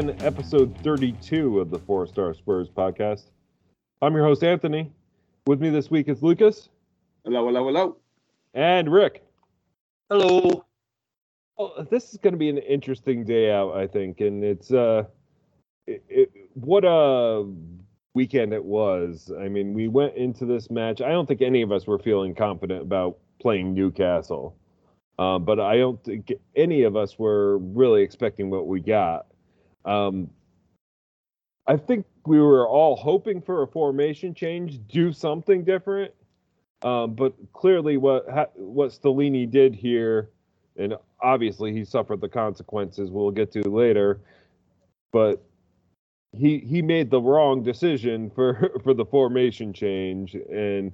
7, episode 32 of the Four Star Spurs podcast. I'm your host, Anthony. With me this week is Lucas. Hello, hello, hello. And Rick. Hello. Well, this is going to be an interesting day out, I think. And it's, uh, it, it, what a weekend it was. I mean, we went into this match. I don't think any of us were feeling confident about playing Newcastle. Um, but I don't think any of us were really expecting what we got. Um, I think we were all hoping for a formation change, do something different. Um, but clearly, what what Stellini did here, and obviously he suffered the consequences. We'll get to later, but he he made the wrong decision for for the formation change, and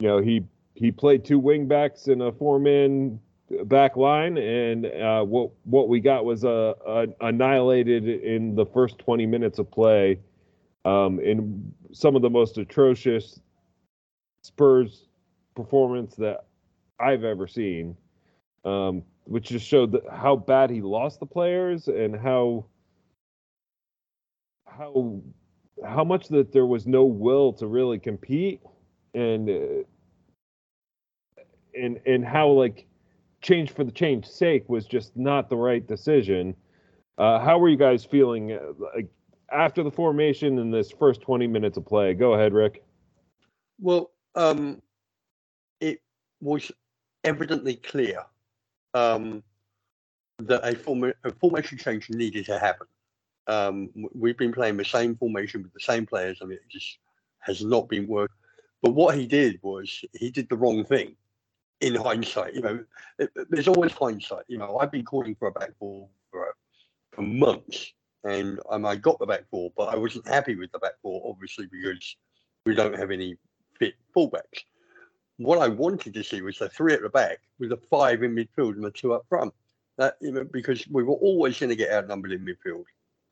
you know he he played two wingbacks in a four man back line, and uh, what what we got was uh, uh, annihilated in the first 20 minutes of play um, in some of the most atrocious Spurs performance that I've ever seen, um, which just showed how bad he lost the players and how how how much that there was no will to really compete and uh, and and how like change for the change sake was just not the right decision. Uh, how were you guys feeling uh, like after the formation in this first 20 minutes of play? Go ahead, Rick. Well, um, it was evidently clear um, that a, form- a, formation change needed to happen. Um, we've been playing the same formation with the same players. I mean, it just has not been working. But what he did was he did the wrong thing in hindsight. You know, it, there's always hindsight. You know, I've been calling for a back four for, for months, and um, I got the back four, but I wasn't happy with the back four, obviously, because we don't have any fit fullbacks. What I wanted to see was the three at the back with the five in midfield and the two up front. That you know, because we were always going to get outnumbered in midfield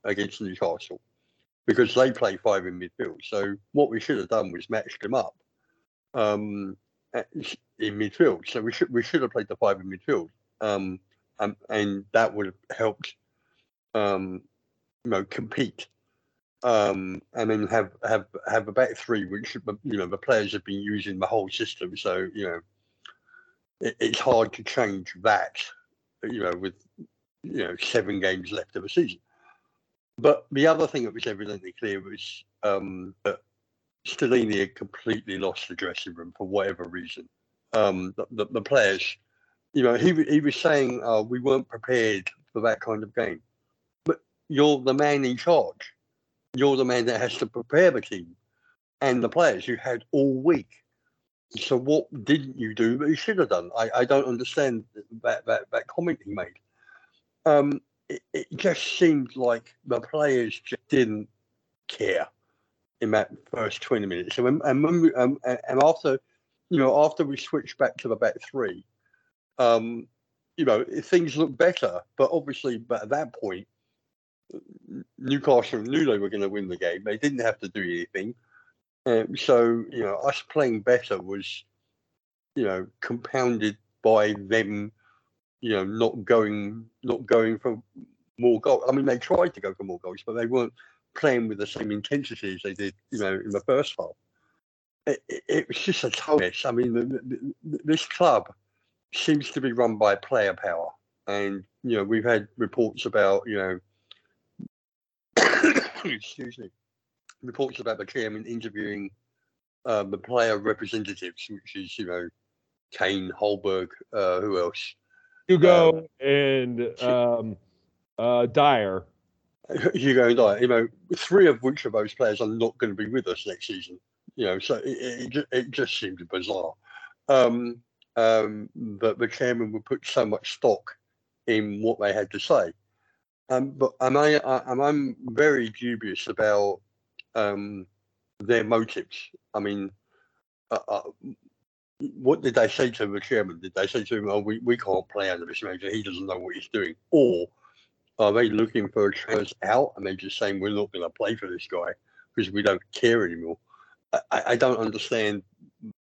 against Newcastle because they play five in midfield. So what we should have done was matched them up. Um, in midfield. So we should we should have played the five in midfield, um, and, and that would have helped, um, you know, compete, um, and then have have have a back three, which you know the players have been using the whole system. So you know, it, it's hard to change that, you know, with you know seven games left of a season. But the other thing that was evidently clear was um, that Stellini had completely lost the dressing room for whatever reason. Um, the, the, the, players, you know, he he was saying uh, we weren't prepared for that kind of game. But you're the man in charge. You're the man that has to prepare the team and the players you had all week. So what didn't you do that you should have done? I, I don't understand that, that, that comment he made. Um, it, it just seemed like the players just didn't care in that first 20 minutes. So, and, and, we, um, and after, you know, after we switched back to the back three, um, you know, things looked better. But obviously, but at that point, Newcastle knew they were going to win the game. They didn't have to do anything. Um, so, you know, us playing better was, you know, compounded by them, you know, not going, not going for more goals. I mean, they tried to go for more goals, but they weren't playing with the same intensity as they did, you know, in the first half. It, it, was just a total. I mean, the, the, this club seems to be run by player power, and you know, we've had reports about, you know, excuse me, reports about the chairman interviewing um, the player representatives, which is, you know, Kane, Højbjerg, uh, who else? Hugo um, and um, uh, Dier. Hugo and Dier. you know, three of which of those players are not going to be with us next season. You know, so it, it, it just seemed bizarre. Um, um, but the chairman would put so much stock in what they had to say. Um, but am I, I, I'm very dubious about um, their motives. I mean, uh, uh, what did they say to the chairman? Did they say to him, "Oh, we, we can't play under this manager. He doesn't know what he's doing," or are they looking for a chance out and they're just saying we're not going to play for this guy because we don't care anymore? I, I don't understand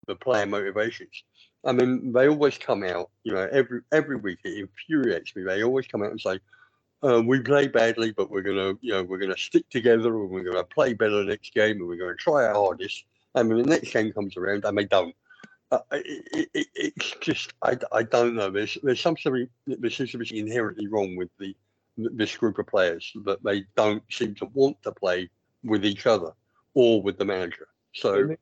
the player motivations. I mean, they always come out, you know, every every week it infuriates me. They always come out and say, um, we play badly, but we're gonna, you know, we're gonna stick together and we're gonna play better next game and we're gonna try our hardest. And when the next game comes around and they don't, uh, it, it, it's just I, I don't know. There's there's something there seems to be inherently wrong with the this group of players that they don't seem to want to play with each other or with the manager. So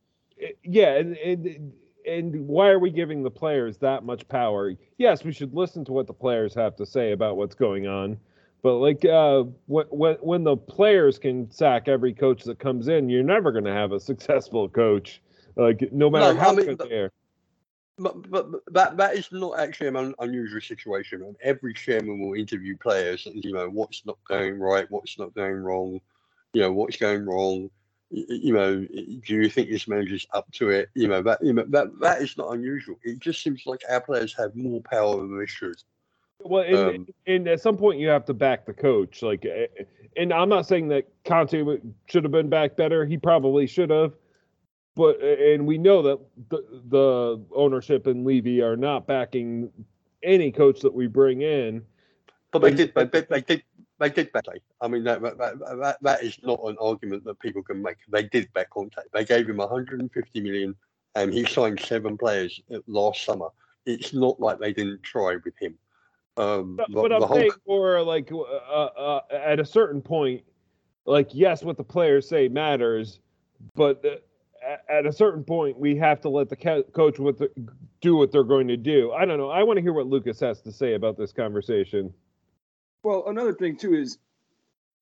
yeah, and, and and why are we giving the players that much power? Yes, we should listen to what the players have to say about what's going on. But like uh, when when when the players can sack every coach that comes in, you're never going to have a successful coach. Like no matter no, how I mean, good but, they are. But, but, but that that is not actually an unusual situation. every chairman will interview players and you know what's not going right, what's not going wrong, you know what's going wrong. You know, do you think this manager's up to it? You know that you know that that is not unusual. It just seems like our players have more power than they should. Well, and, um, and at some point you have to back the coach. Like, eh, and I'm not saying that Conte should have been back better. He probably should have but and we know that the, the ownership and Levy are not backing any coach that we bring in. But they did, they, they did, they did back. I mean, that, that, that, that is not an argument that people can make. They did back Conte. They gave him 150 million, and he signed seven players last summer. It's not like they didn't try with him. Um, but, the, but I'm whole... saying for like uh, uh, at a certain point, like yes, what the players say matters, but. At a certain point, we have to let the coach what the, do what they're going to do. I don't know. I want to hear what Lucas has to say about this conversation. Well, another thing too is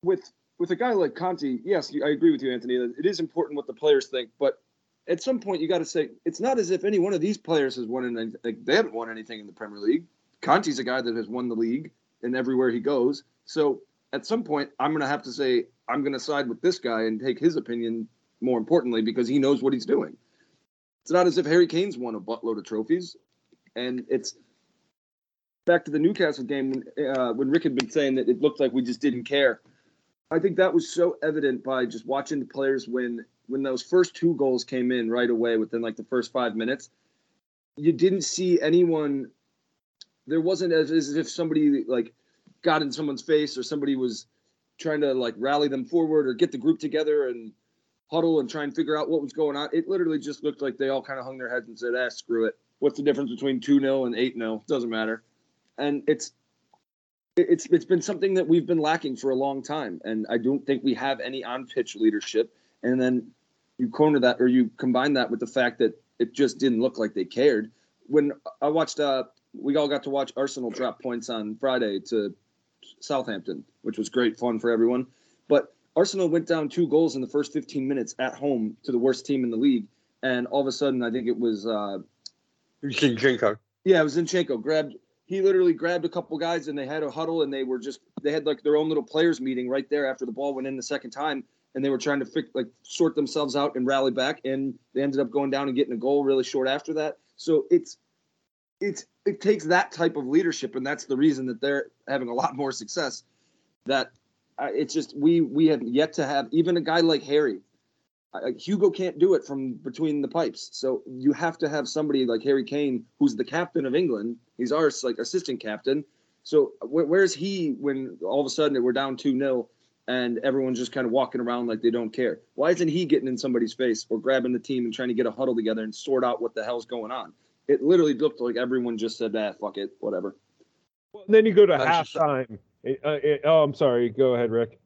with with a guy like Conte. Yes, I agree with you, Anthony. It is important what the players think, but at some point you got to say it's not as if any one of these players has won anything. Like, they haven't won anything in the Premier League. Conte's a guy that has won the league and everywhere he goes. So at some point, I'm going to have to say I'm going to side with this guy and take his opinion more importantly, because he knows what he's doing. It's not as if Harry Kane's won a buttload of trophies. And it's back to the Newcastle game uh, when Rick had been saying that it looked like we just didn't care. I think that was so evident by just watching the players when when those first two goals came in right away within like the first five minutes. You didn't see anyone. There wasn't as, as if somebody like got in someone's face or somebody was trying to like rally them forward or get the group together and huddle and try and figure out what was going on. It literally just looked like they all kind of hung their heads and said, "Ah, screw it. What's the difference between two 0 and eight 0 Doesn't matter." And it's it's it's been something that we've been lacking for a long time, and I don't think we have any on pitch leadership. And then you corner that, or you combine that with the fact that it just didn't look like they cared. When I watched, uh, we all got to watch Arsenal drop points on Friday to Southampton, which was great fun for everyone. But Arsenal went down two goals in the first 15 minutes at home to the worst team in the league, and all of a sudden, I think it was uh, Zinchenko. Yeah, it was Zinchenko. Grabbed he literally grabbed a couple guys and they had a huddle and they were just they had like their own little players meeting right there after the ball went in the second time and they were trying to fix, like sort themselves out and rally back and they ended up going down and getting a goal really short after that. So it's it's it takes that type of leadership and that's the reason that they're having a lot more success that uh, it's just we we have yet to have even a guy like Harry. Uh, Hugo can't do it from between the pipes, so you have to have somebody like Harry Kane, who's the captain of England. He's our like assistant captain. So wh- where's he when all of a sudden we're down two 0 and everyone's just kind of walking around like they don't care? Why isn't he getting in somebody's face or grabbing the team and trying to get a huddle together and sort out what the hell's going on? It literally looked like everyone just said, "Ah, fuck it, whatever." Well, then you go to halftime. It, uh, it, oh, I'm sorry. Go ahead, Rick.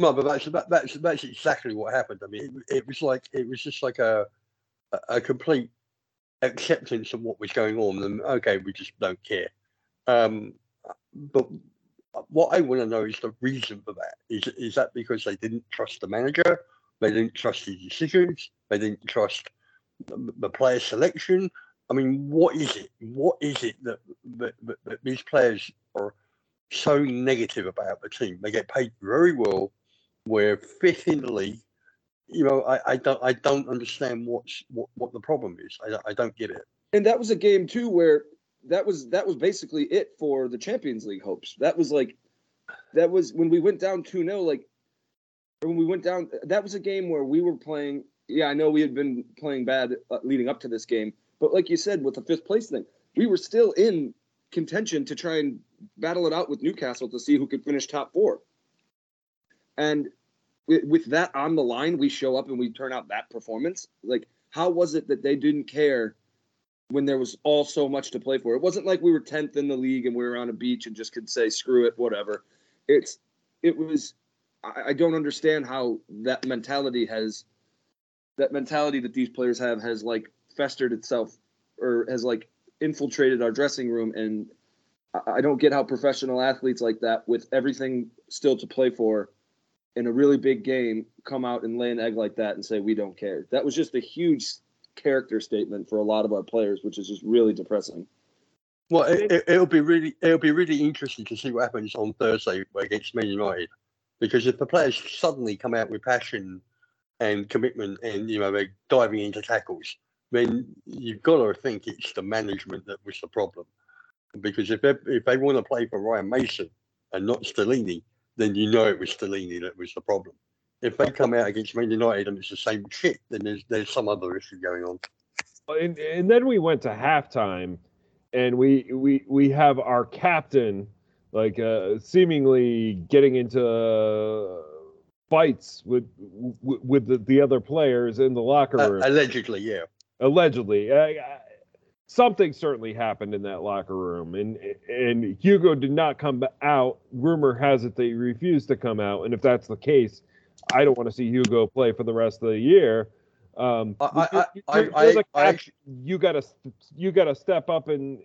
No, but that's that, that's that's exactly what happened. I mean, it, it, was like it was just like a a complete acceptance of what was going on, and okay, we just don't care. Um, but what I want to know is the reason for that. Is is that because they didn't trust the manager? They didn't trust his decisions. They didn't trust the, the player selection. I mean, what is it? What is it that, that, that, that these players are so negative about the team. They get paid very well. The league. You know, I, I don't I don't understand what's what, what the problem is. I, I don't get it. And that was a game too where that was that was basically it for the Champions League hopes. That was like that was when we went down 2-0 like when we went down that was a game where we were playing yeah, I know we had been playing bad uh, leading up to this game, but like you said with the fifth place thing, we were still in contention to try and battle it out with Newcastle to see who could finish top four. And with, that on the line, we show up and we turn out that performance. Like, how was it that they didn't care when there was all so much to play for? It wasn't like we were tenth in the league and we were on a beach and just could say screw it, whatever. It's it was. I, I don't understand how that mentality has that mentality that these players have has like festered itself or has like infiltrated our dressing room and I, I don't get how professional athletes like that with everything still to play for in a really big game come out and lay an egg like that and say we don't care. That was just a huge character statement for a lot of our players, which is just really depressing. Well, it, it, it'll be really it'll be really interesting to see what happens on Thursday against Man United, because if the players suddenly come out with passion and commitment, and you know they're diving into tackles, then you've got to think it's the management that was the problem. Because if they if they want to play for Ryan Mason and not Stellini, then you know it was Stellini that was the problem. If they come out against Man United and it's the same shit, then there's there's some other issue going on. And, and then we went to halftime, and we we we have our captain like uh, seemingly getting into uh, fights with with, the, the other players in the locker Uh, room. allegedly, yeah. allegedly. I, something certainly happened in that locker room, and and Hugo did not come out. Rumor has it that he refused to come out, and if that's the case, I don't want to see Hugo play for the rest of the year. Um, I- I- I- I you gotta you gotta step up and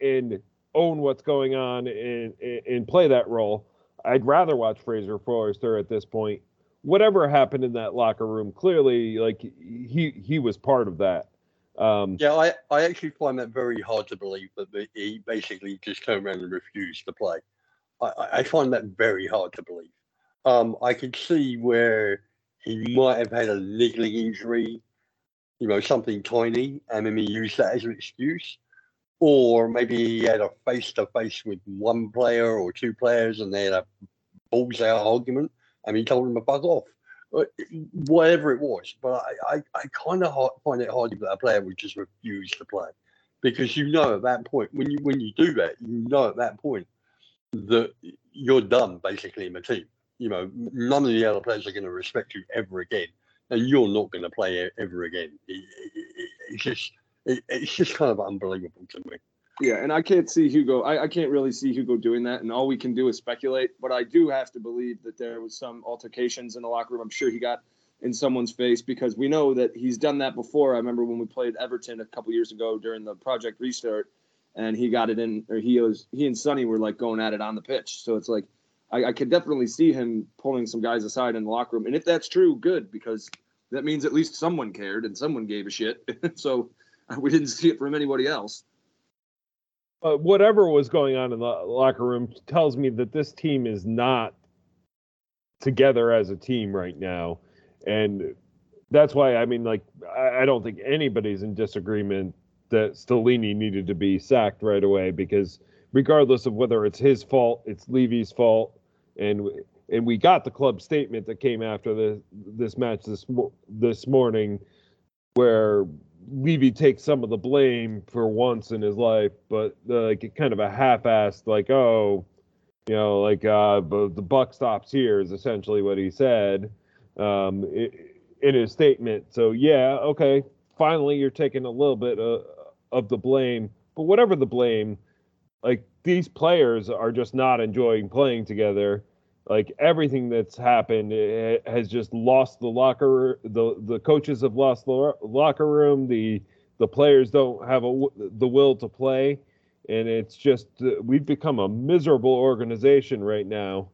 and own what's going on and and play that role. I'd rather watch Fraser Forster at this point. Whatever happened in that locker room, clearly, like he he was part of that. Um, Yeah, I, I actually find that very hard to believe that he basically just turned around and refused to play. I, I- find that very hard to believe. Um, I can see where he might have had a niggling injury, you know, something tiny, and then he used that as an excuse. Or maybe he had a face to face with one player or two players and they had a balls out argument and he told him to bug off. Uh, Whatever it was. But I, I, I kind of find it hard that a player would just refuse to play. Because you know at that point, when you when you do that, you know at that point that you're done basically in the team. You know, none of the other players are going to respect you ever again, and you're not going to play ever again. It, it, it, it's just it, it's just kind of unbelievable to me. Yeah, and I can't see Hugo. I, I can't really see Hugo doing that, and all we can do is speculate. But I do have to believe that there was some altercations in the locker room. I'm sure he got in someone's face because we know that he's done that before. I remember when we played Everton a couple years ago during the Project Restart, and he got it in, or he was he and Sonny were like going at it on the pitch. So it's like I, I could definitely see him pulling some guys aside in the locker room, and if that's true, good because that means at least someone cared and someone gave a shit. so uh, we didn't see it from anybody else. Uh, whatever was going on in the locker room tells me that this team is not together as a team right now, and that's why I mean, like, I, I don't think anybody's in disagreement that Stellini needed to be sacked right away because regardless of whether it's his fault, it's Levy's fault, and and we got the club statement that came after the this match this this morning, where Levy takes some of the blame for once in his life, but uh, like kind of a half-assed, like, oh, you know, like uh, the, buck stops here is essentially what he said um, in his statement. So yeah, okay, finally you're taking a little bit uh, of the blame, but whatever the blame, like these players are just not enjoying playing together. Like everything that's happened eh, has just lost the locker. The the coaches have lost the locker room. The the players don't have a, the will to play, and it's just uh, we've become a miserable organization right now.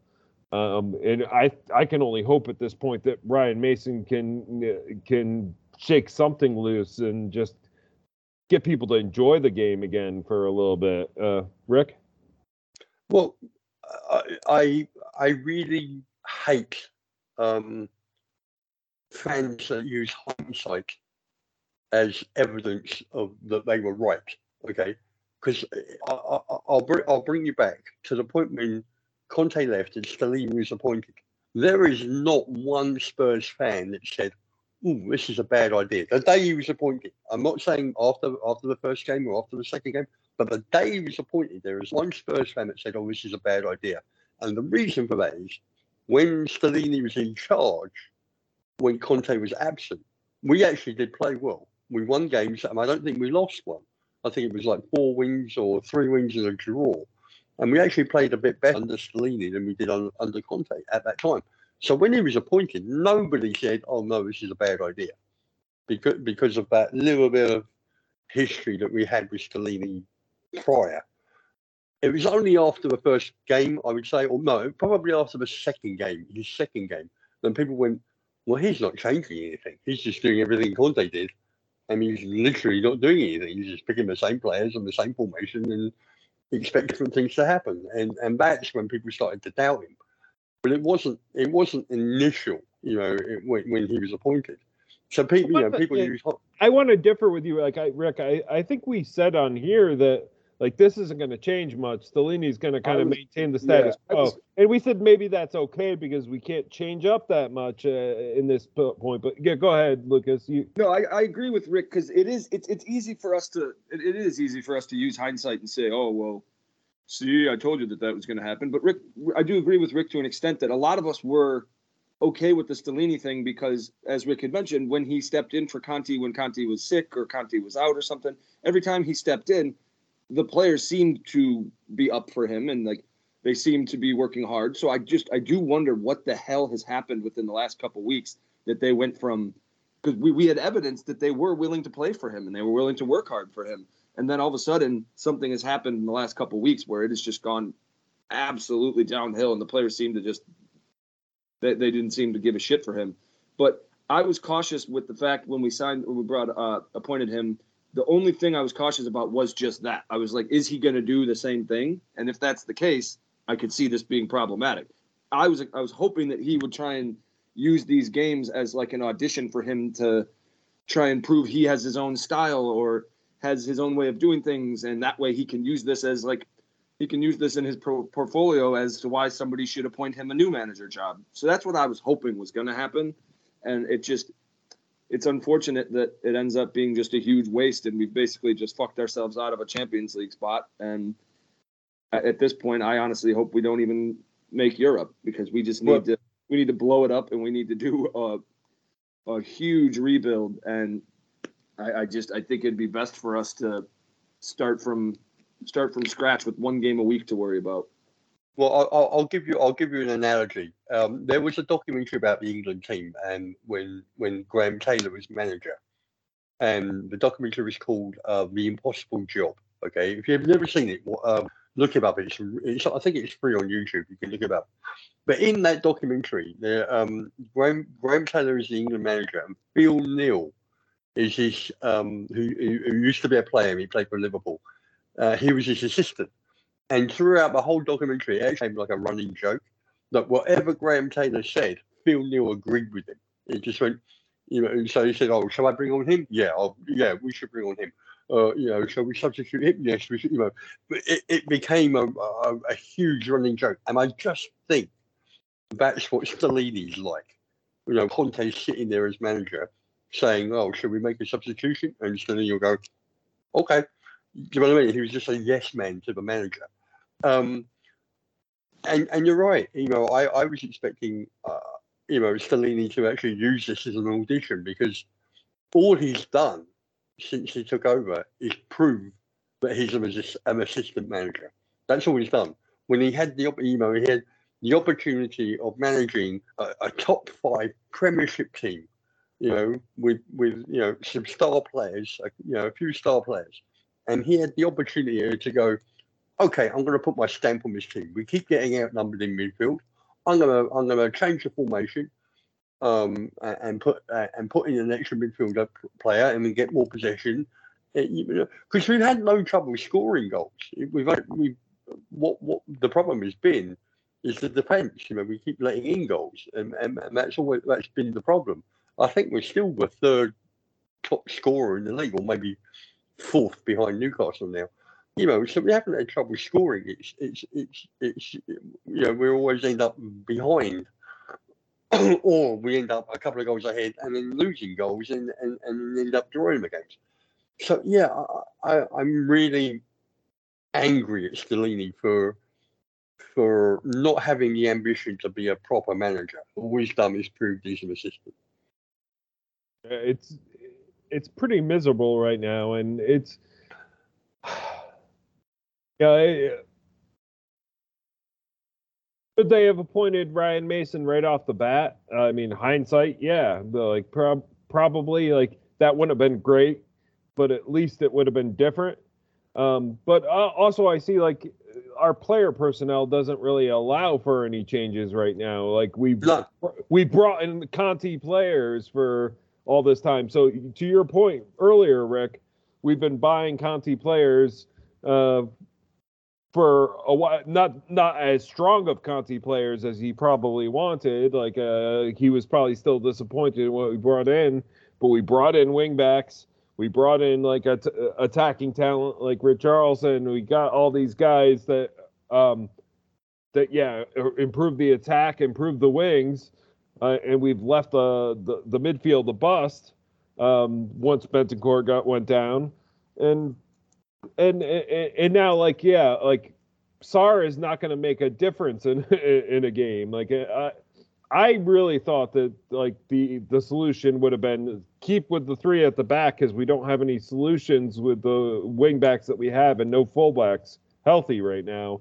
Um, and I I can only hope at this point that Ryan Mason can can shake something loose and just get people to enjoy the game again for a little bit. Uh, Rick, Well, I, I really hate um, fans that use hindsight as evidence of that they were right. Okay, because I, I'll bring I'll bring you back to the point when Conte left and Stellini was appointed. There is not one Spurs fan that said, "Ooh, this is a bad idea." The day he was appointed, I'm not saying after after the first game or after the second game. But the day he was appointed, there was one Spurs fan that said, "Oh, this is a bad idea," and the reason for that is when Stellini was in charge, when Conte was absent, we actually did play well. We won games, and I don't think we lost one. I think it was like four wins or three wins and a draw. And we actually played a bit better under Stellini than we did under Conte at that time. So when he was appointed, nobody said, "Oh no, this is a bad idea," because because of that little bit of history that we had with Stellini prior. It was only after the first game, I would say, or no, probably after the second game, his second game, then people went, "Well, he's not changing anything. He's just doing everything Conte did." I mean, he's literally not doing anything. He's just picking the same players and the same formation and expect different things to happen. And and that's when people started to doubt him. But it wasn't it wasn't initial, you know, it, when, when he was appointed. So people, you know, people use. I want to differ with you, like I, Rick. I, I think we said on here that like this isn't going to change much. Stellini's going to kind of maintain the status yeah, quo, was, and we said maybe that's okay because we can't change up that much uh, in this point. But yeah, go ahead, Lucas. You no, I, I agree with Rick because it is it's it's easy for us to it, it is easy for us to use hindsight and say, oh well, see, I told you that that was going to happen. But Rick, I do agree with Rick to an extent that a lot of us were okay with the Stellini thing because, as Rick had mentioned, when he stepped in for Conte when Conte was sick or Conte was out or something, every time he stepped in the players seemed to be up for him and like they seem to be working hard. So I just I do wonder what the hell has happened within the last couple weeks that they went from because we, we had evidence that they were willing to play for him and they were willing to work hard for him. And then all of a sudden something has happened in the last couple weeks where it has just gone absolutely downhill and the players seem to just they, they didn't seem to give a shit for him. But I was cautious with the fact when we signed when we brought uh, appointed him the only thing I was cautious about was just that. I was like, is he going to do the same thing? And if that's the case, I could see this being problematic. I was I was hoping that he would try and use these games as like an audition for him to try and prove he has his own style or has his own way of doing things, and that way he can use this as like he can use this in his pro- portfolio as to why somebody should appoint him a new manager job. So that's what I was hoping was going to happen, and it just it's unfortunate that it ends up being just a huge waste and we've basically just fucked ourselves out of a Champions League spot. And at this point, I honestly hope we don't even make Europe because we just need well, to we need to blow it up and we need to do a a huge rebuild. And I, I just I think it'd be best for us to start from start from scratch with one game a week to worry about. Well, I'll, I'll, give you I'll give you an analogy. Um, there was a documentary about the England team, and when when Graham Taylor was manager, and the documentary was called uh, "The Impossible Job." Okay, if you've never seen it, um, look it up. It's, it's I think it's free on YouTube. You can look it up. But in that documentary, there um, Graham Graham Taylor is the England manager, and Phil Neal is his um, who, who used to be a player. He played for Liverpool. Uh, he was his assistant. And throughout the whole documentary, it became like a running joke that whatever Graham Taylor said, Phil Neal agreed with him. It just went, you know, so he said, "Oh, shall I bring on him? Yeah, I'll, yeah, we should bring on him. Uh, you know, shall we substitute him? Yes, we should. You know, but it, it became a, a, a huge running joke, and I just think that's what Stellini's like. You know, Conte's sitting there as manager, saying, "Oh, should we make a substitution?" And Stellini will go, "Okay." Do you know what I mean? He was just a yes man to the manager. Um, and and you're right. You know, I I was expecting uh, you know Stellini to actually use this as an audition because all he's done since he took over is prove that he's an assistant manager. That's all he's done. When he had the you know he had the opportunity of managing a, a top five Premiership team, you know, with with you know some star players, you know, a few star players, and he had the opportunity to go okay, I'm going to put my stamp on this team. We keep getting outnumbered in midfield. I'm going to I'm going to change the formation, um, and put uh, and put in an extra midfielder player, and we get more possession. Because we've had no trouble scoring goals. We've we what what the problem has been is the defence. You know, we keep letting in goals, and, and, and that's always that's been the problem. I think we're still the third top scorer in the league, or maybe fourth behind Newcastle now you know, so we haven't had trouble scoring. It's, it's, it's, it's, you know, we always end up behind, or we end up a couple of goals ahead and then losing goals and, and, and end up drawing the games. So, yeah, I, I, I'm really angry at Stellini for for not having the ambition to be a proper manager. All he's done is proved he's an assistant. Uh, it's it's pretty miserable right now, and it's yeah. It, could they have appointed Ryan Mason right off the bat? Uh, I mean, hindsight, yeah, like prob- probably like that wouldn't have been great, but at least it would have been different. Um, but uh, also, I see like our player personnel doesn't really allow for any changes right now. Like we we brought in Conte players for all this time. So to your point earlier, Rick, we've been buying Conte players uh, for a while. Not not as strong of Conte players as he probably wanted. Like uh, he was probably still disappointed in what we brought in, but we brought in wingbacks. We brought in like a t- attacking talent like Richarlison. We got all these guys that um, that yeah improve the attack, improve the wings, uh, and we've left the, the the midfield a bust um, once Bentancur got went down, and and and, now like yeah like Sarr is not going to make a difference in in a game. Like uh, I I really thought that like the the solution would have been keep with the three at the back because we don't have any solutions with the wing backs that we have and no fullbacks healthy right now.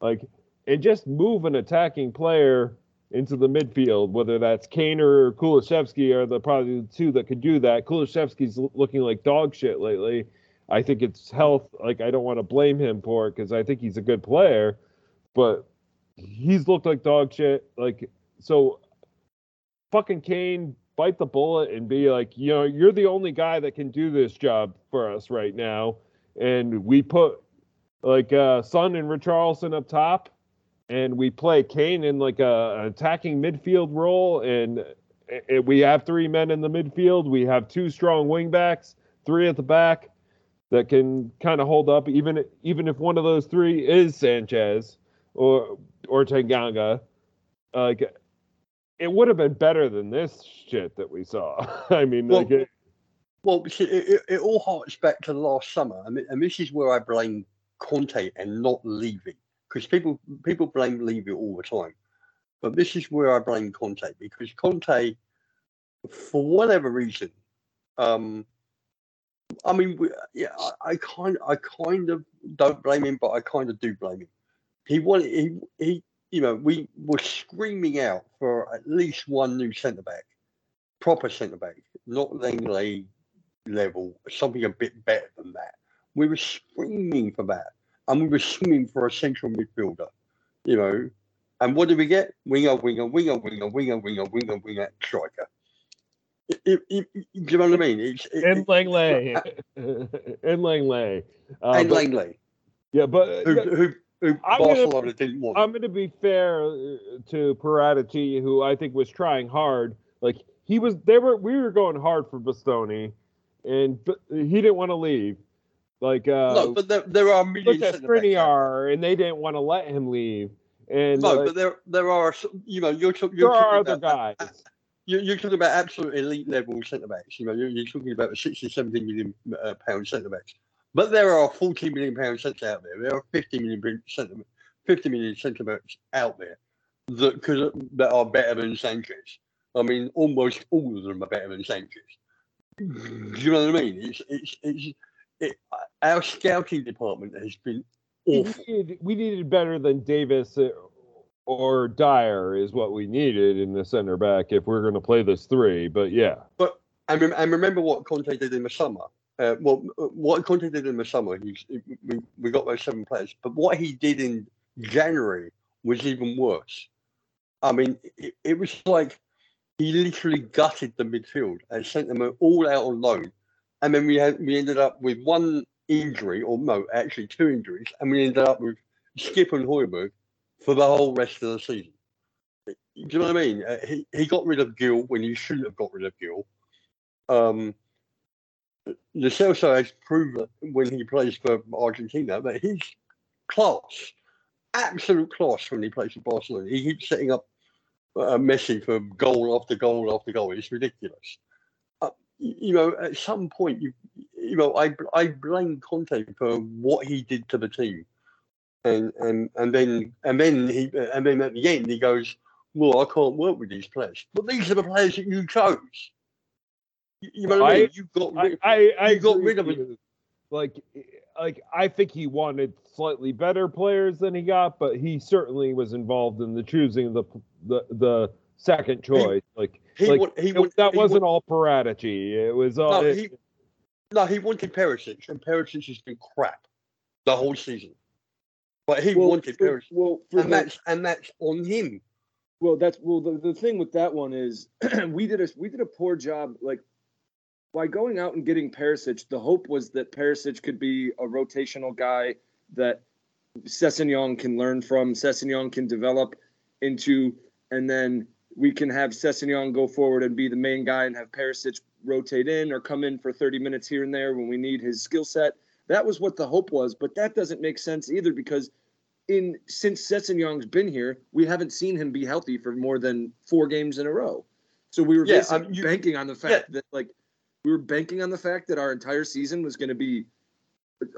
Like and just move an attacking player into the midfield, whether that's Kane or Kulusevski are the probably the two that could do that. Kulusevski's looking like dog shit lately. I think it's health. Like I don't want to blame him for it because I think he's a good player, but he's looked like dog shit. Like so, fucking Kane, bite the bullet and be like, you know, you're the only guy that can do this job for us right now, and we put like uh, Son and Richarlison up top, and we play Kane in like a an attacking midfield role, and, we have three men in the midfield. We have two strong wing backs, three at the back that can kind of hold up, even even if one of those three is Sanchez or or Tanganga. Like it would have been better than this shit that we saw. I mean, Well, like it, Well, see, it, it, all harks back to last summer, I mean, and this is where I blame Conte and not Levy, because people people blame Levy all the time, but this is where I blame Conte because Conte, for whatever reason, um, I mean, yeah, I, kind I kind of don't blame him, but I kind of do blame him. He wanted he he you know we were screaming out for at least one new centre back, proper centre back, not Lenglet level, something a bit better than that. We were screaming for that, and we were screaming for a central midfielder, you know. And what did we get? Winger, winger, winger, winger, winger, winger, winger, winger, striker. It, it, it, do you know what I mean? It's, it, and it- Lenglet, and Lenglet, uh, and but- Lenglet, yeah, but who, who, who I'm gonna- didn't want. I'm going to be fair uh, to Paratici, who I think was trying hard. Like he was, they were, we were going hard for Bastoni, and b- he didn't want to leave. Like uh, no, but there, there are millions. look at centre-backs. Skriniar, and they didn't want to let him leave. And No, uh, but there there are you know you're, there you're are other about guys. You're, you're talking about absolute elite level centre backs. You know, you're, you're talking about the 60, 70 million uh, pound centre backs. But there are 40 million pound centre out there. There are 50 million centre, 50 million centre backs out there that could that are better than Sanchez. I mean, almost all of them are better than Sanchez. Do you know what I mean? It's it's it's it, our scouting department has been We awful. needed, we needed better than Davis uh, or Dier is what we needed in the center back if we're going to play this three. But yeah, But And, rem- and remember what Conte did in the summer. Uh, well, what Conte did in the summer, we, we got those seven players. But what he did in January was even worse. I mean, it, it was like he literally gutted the midfield and sent them all out on loan. And then we had we ended up with one injury, or no, actually two injuries, and we ended up with Skip and Højbjerg for the whole rest of the season. Do you know what I mean? Uh, he, he got rid of Gil when he shouldn't have got rid of Gil. Um, Lo Celso has proven when he plays for Argentina that he's class, absolute class when he plays for Barcelona. He keeps setting up uh, Messi for goal after goal after goal. It's ridiculous. Uh, you know, at some point, you you know, I I blame Conte for what he did to the team and and and then and then he and then at the end he goes, "Well, I can't work with these players." But these are the players that you chose. You, you know what I, I- mean? You got rid. I, I you got rid of you. Like like I think he wanted slightly better players than he got, but he certainly was involved in the choosing of the the the second choice. like he like, he it- that he wasn't wa- all Paratici. It was all. No, it- he- No, he wanted Perisic, and Perisic has been crap the whole season. But he Well, wanted for- Perisic, well, for and the- that's and that's on him. Well, that's well. The, the thing with that one is we did a we did a poor job. Like by going out and getting Perisic, the hope was that Perisic could be a rotational guy that Sessegnon can learn from. Sessegnon can develop into, and then we can have Sessegnon go forward and be the main guy, and have Perisic rotate in or come in for 30 minutes here and there when we need his skill set. That was what the hope was, but that doesn't make sense either because in since Sessegnon's been here, we haven't seen him be healthy for more than four games in a row. So we were Yeah, basically um, you- banking on the fact that like we were banking on the fact that our entire season was going to be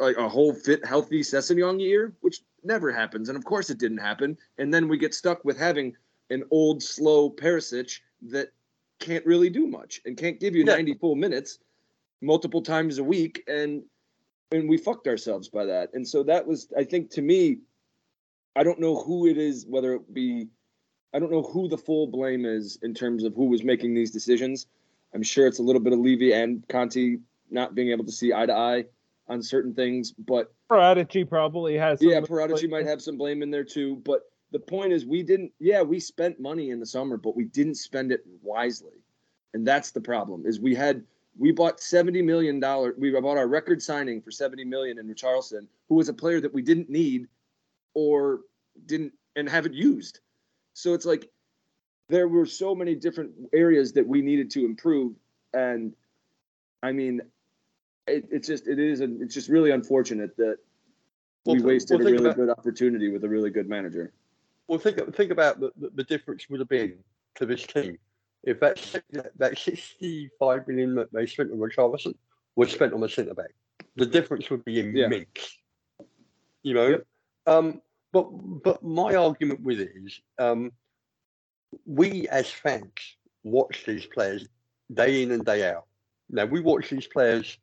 like a whole fit, healthy Sessegnon year, which never happens, and of course it didn't happen. And then we get stuck with having an old, slow Perisic that can't really do much and can't give you Yeah. 90 full minutes multiple times a week, and and we fucked ourselves by that. And so that was, I think, to me, I don't know who it is, whether it be, I don't know who the full blame is in terms of who was making these decisions. I'm sure it's a little bit of Levy and Conte not being able to see eye to eye on certain things, but Paratici probably has. some yeah, Paratici might have some blame in there too. But the point is, we didn't. Yeah, we spent money in the summer, but we didn't spend it wisely, and that's the problem. Is we had we bought seventy million dollars. We bought our record signing for seventy million in Richarlison, who was a player that we didn't need or didn't and haven't used. So it's like there were so many different areas that we needed to improve, and I mean, it, it's just it is a, it's just really unfortunate that Well, we wasted well, a really about- good opportunity with a really good manager. Well, think think about the, the difference would have been to this team if that that- that sixty-five million that they spent on Richarlison was spent on the centre back. The difference would be Yeah. immense. You know, Yep. um, but but my argument with it is, um, we as fans watch these players day in and day out. Now we watch these players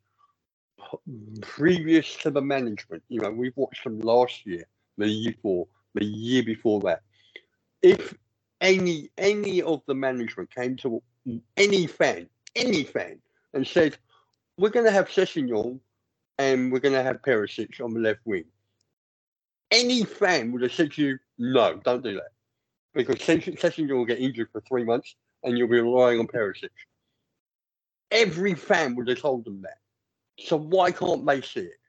previous to the management. You know, we've watched them last year, the year before, the year before that. If any any of the management came to any fan, any fan, and said, "We're going to have Sessegnon and we're going to have Perisic on the left wing," any fan would have said to you, "No, don't do that," because Ses- Sessegnon will get injured for three months and you'll be relying on Perisic. Every fan would have told them that. So why can't they see it?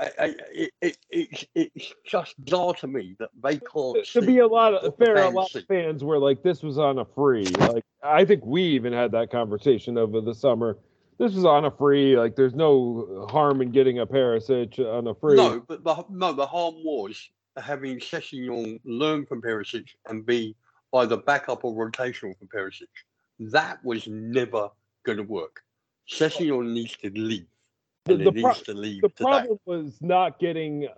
I, I, it, it, it's it's just bizarre to me that they can't to see. be a lot of fair, a fans lot of fans were like, "This was on a free." Like, I think we even had that conversation over the summer. This was on a free. Like, there's no harm in getting a Perisic on a free. No, but the no, the harm was having Sessegnon learn from Perisic and be either backup or rotational for Perisic. That was never going to work. Sessegnon needs to leave, The- the pro- the problem was not getting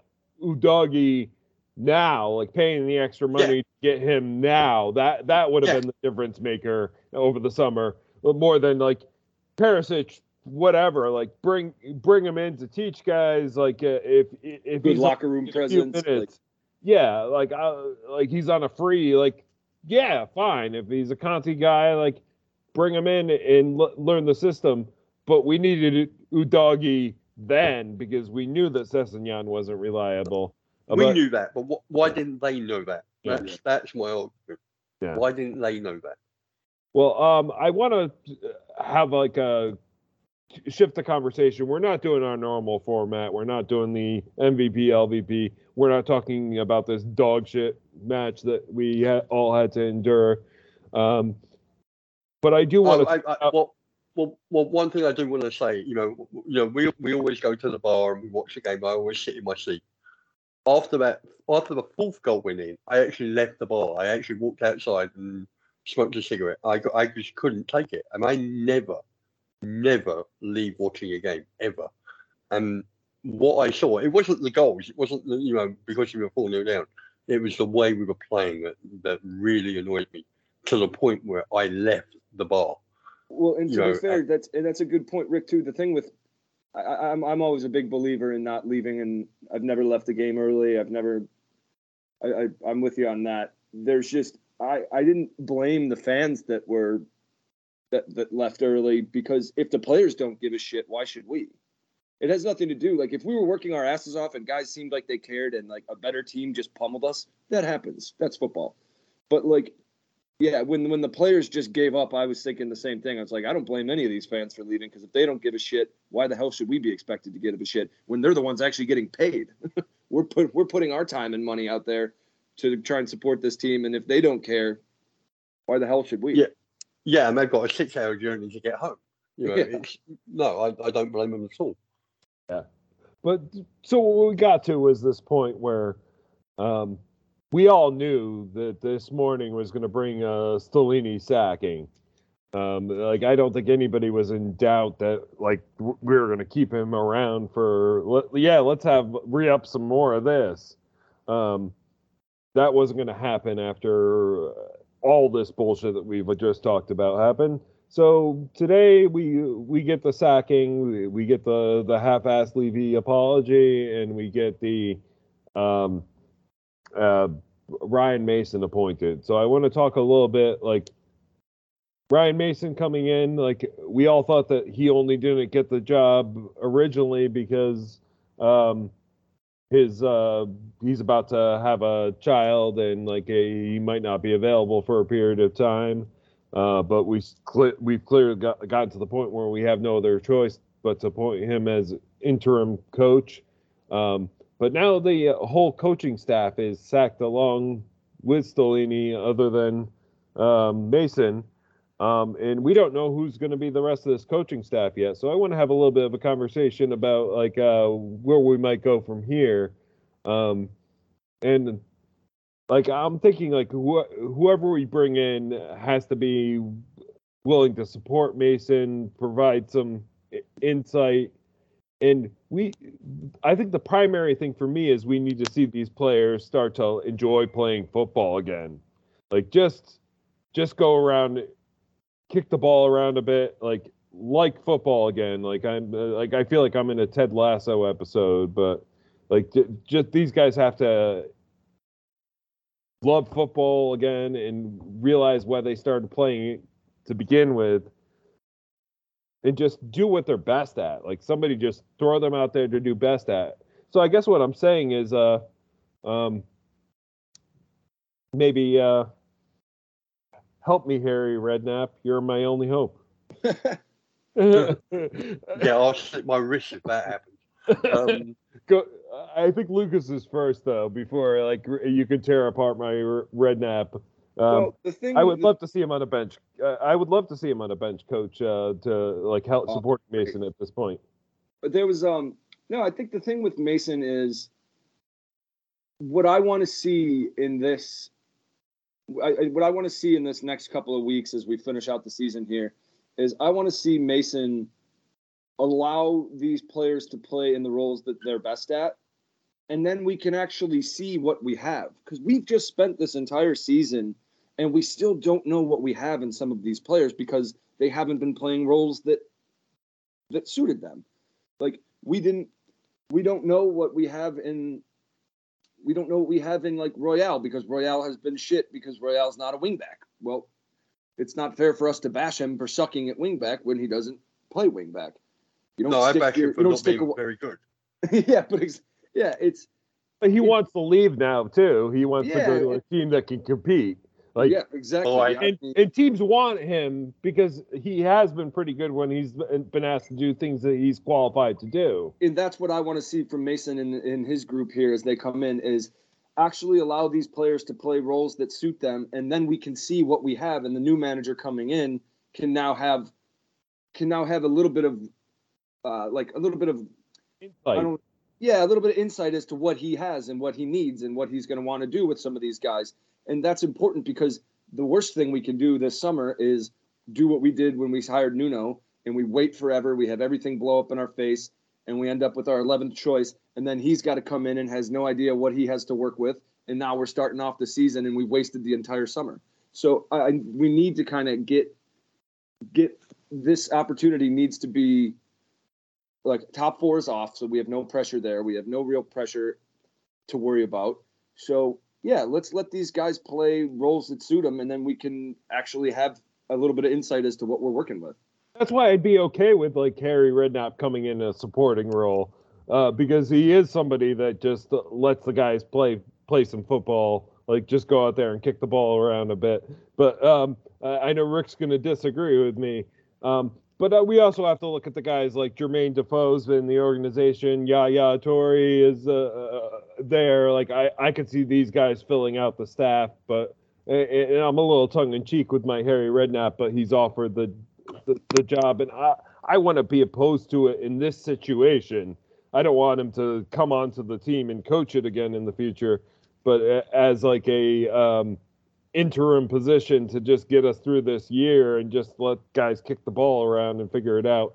Udogie now, like paying the extra money to get him now. That that would have Yeah. been the difference maker over the summer, but more than like Perisic, whatever. Like bring bring him in to teach guys. Like uh, if if Good he's locker room presence. like- minutes, yeah, like uh, like he's on a free. Like yeah, fine. If he's a Conte guy, like bring him in and l- learn the system. But we needed Udogie then because we knew that Sessegnon wasn't reliable. Uh, we knew that, but wh- why didn't they know that? Yeah. That's that's my argument. Yeah. Why didn't they know that? Well, um, I want to have like a shift the conversation. We're not doing our normal format. We're not doing the MVP, LVP. We're not talking about this dog shit match that we ha- all had to endure. Um, but I do want Oh, to. I, I, well, well, well, one thing I do want to say, you know, you know, we we always go to the bar and we watch the game. I always sit in my seat. After that, after the fourth goal went in, I actually left the bar. I actually walked outside and smoked a cigarette. I I just couldn't take it, and I never, never leave watching a game ever. And what I saw, it wasn't the goals. It wasn't the, you know because we were four 0 down. It was the way we were playing that that really annoyed me to the point where I left the bar. Well, and to You be know, fair, that's and that's a good point, Rick. Too. The thing with, I, I- I'm I'm always a big believer in not leaving, and I've never left the game early. I've never, I, I I'm with you on that. There's just I I didn't blame the fans that were, that that left early because if the players don't give a shit, why should we? It has nothing to do like if we were working our asses off and guys seemed like they cared and like a better team just pummeled us. That happens. That's football. But like yeah, when when the players just gave up, I was thinking the same thing. I was like, I don't blame any of these fans for leaving because if they don't give a shit, why the hell should we be expected to give a shit when they're the ones actually getting paid? we're put we're putting our time and money out there to try and support this team, and if they don't care, why the hell should we? Yeah. Yeah, and they've got a six-hour journey to get home. You know, Yeah. it's, no, I, I don't blame them at all. Yeah, but so what we got to was this point where um, we all knew that this morning was going to bring a Stellini sacking. Um, like I don't think anybody was in doubt that like we were going to keep him around for yeah let's have re up some more of this. Um, that wasn't going to happen after all this bullshit that we've just talked about happened. So today we we get the sacking, we, we get the the half-assed Levy apology, and we get the um, uh, Ryan Mason appointed. So I want to talk a little bit like Ryan Mason coming in. Like we all thought that he only didn't get the job originally because um, his uh, he's about to have a child and like a, he might not be available for a period of time. Uh, but we cle- we've clearly got, gotten to the point where we have no other choice but to appoint him as interim coach. Um, but now the uh, whole coaching staff is sacked along with Stellini, other than um, Mason. Um, and we don't know who's going to be the rest of this coaching staff yet. So I want to have a little bit of a conversation about like uh, where we might go from here. Um, and like I'm thinking like wh- whoever we bring in has to be willing to support Mason, provide some insight. And we, I think the primary thing for me is we need to see these players start to enjoy playing football again. Like just, just go around, kick the ball around a bit, like like football again. Like I'm, like I feel like I'm in a Ted Lasso episode, but like just these guys have to love football again and realize why they started playing to begin with and just do what they're best at like somebody just throw them out there to do best at so i guess what i'm saying is uh um maybe uh help me harry redknapp you're my only hope Yeah, I'll slit my wrist if that happens. Um, Go. I think Lucas is first though. Before like you can tear apart my r- redknapp. Um, well, the thing I would love to see him on a bench. Uh, I would love to see him on a bench, coach, uh, to like help Oh, support Mason at this point. But there was um no, I think the thing with Mason is what I want to see in this I- what I want to see in this next couple of weeks as we finish out the season here is I want to see Mason allow these players to play in the roles that they're best at and then we can actually see what we have because we've just spent this entire season and we still don't know what we have in some of these players because they haven't been playing roles that that suited them like we didn't we don't know what we have in we don't know what we have in like Royal because Royal has been shit because Royal's not a wingback. Well, it's not fair for us to bash him for sucking at wingback when he doesn't play wingback. You don't no, I back your, him for you don't not being a, very good. yeah, but ex- yeah, it's But he Yeah. wants to leave now too. He wants to go to a it- team that can compete. Like yeah, exactly. Oh, I- I and, and teams want him because he has been pretty good when he's been asked to do things that he's qualified to do. and that's what I want to see from Mason in in his group here as they come in is actually allow these players to play roles that suit them, and then we can see what we have, and the new manager coming in can now have can now have a little bit of uh, like a little bit of I don't yeah a little bit of insight as to what he has and what he needs and what he's going to want to do with some of these guys, and that's important because the worst thing we can do this summer is do what we did when we hired Nuno and we wait forever. We have everything blow up in our face, and we end up with our 11th choice, and then he's got to come in and has no idea what he has to work with, and now we're starting off the season and we wasted the entire summer. So I, we need to kind of get get this opportunity needs to be like top four is off, so we have no pressure there. We have no real pressure to worry about. So yeah, let's let these guys play roles that suit them, and then we can actually have a little bit of insight as to what we're working with. That's why I'd be okay with like Harry Redknapp coming in a supporting role, uh, because he is somebody that just lets the guys play play some football, like just go out there and kick the ball around a bit. But um, I know Rick's going to disagree with me. Um, but uh, we also have to look at the guys like Jermaine Defoe's in the organization. Yaya Touré is uh, uh, there. Like I, I could see these guys filling out the staff, but and I'm a little tongue in cheek with my Harry Redknapp, but he's offered the the, the job, and I I want to be opposed to it in this situation. I don't want him to come onto the team and coach it again in the future, but as like a um, interim position to just get us through this year and just let guys kick the ball around and figure it out.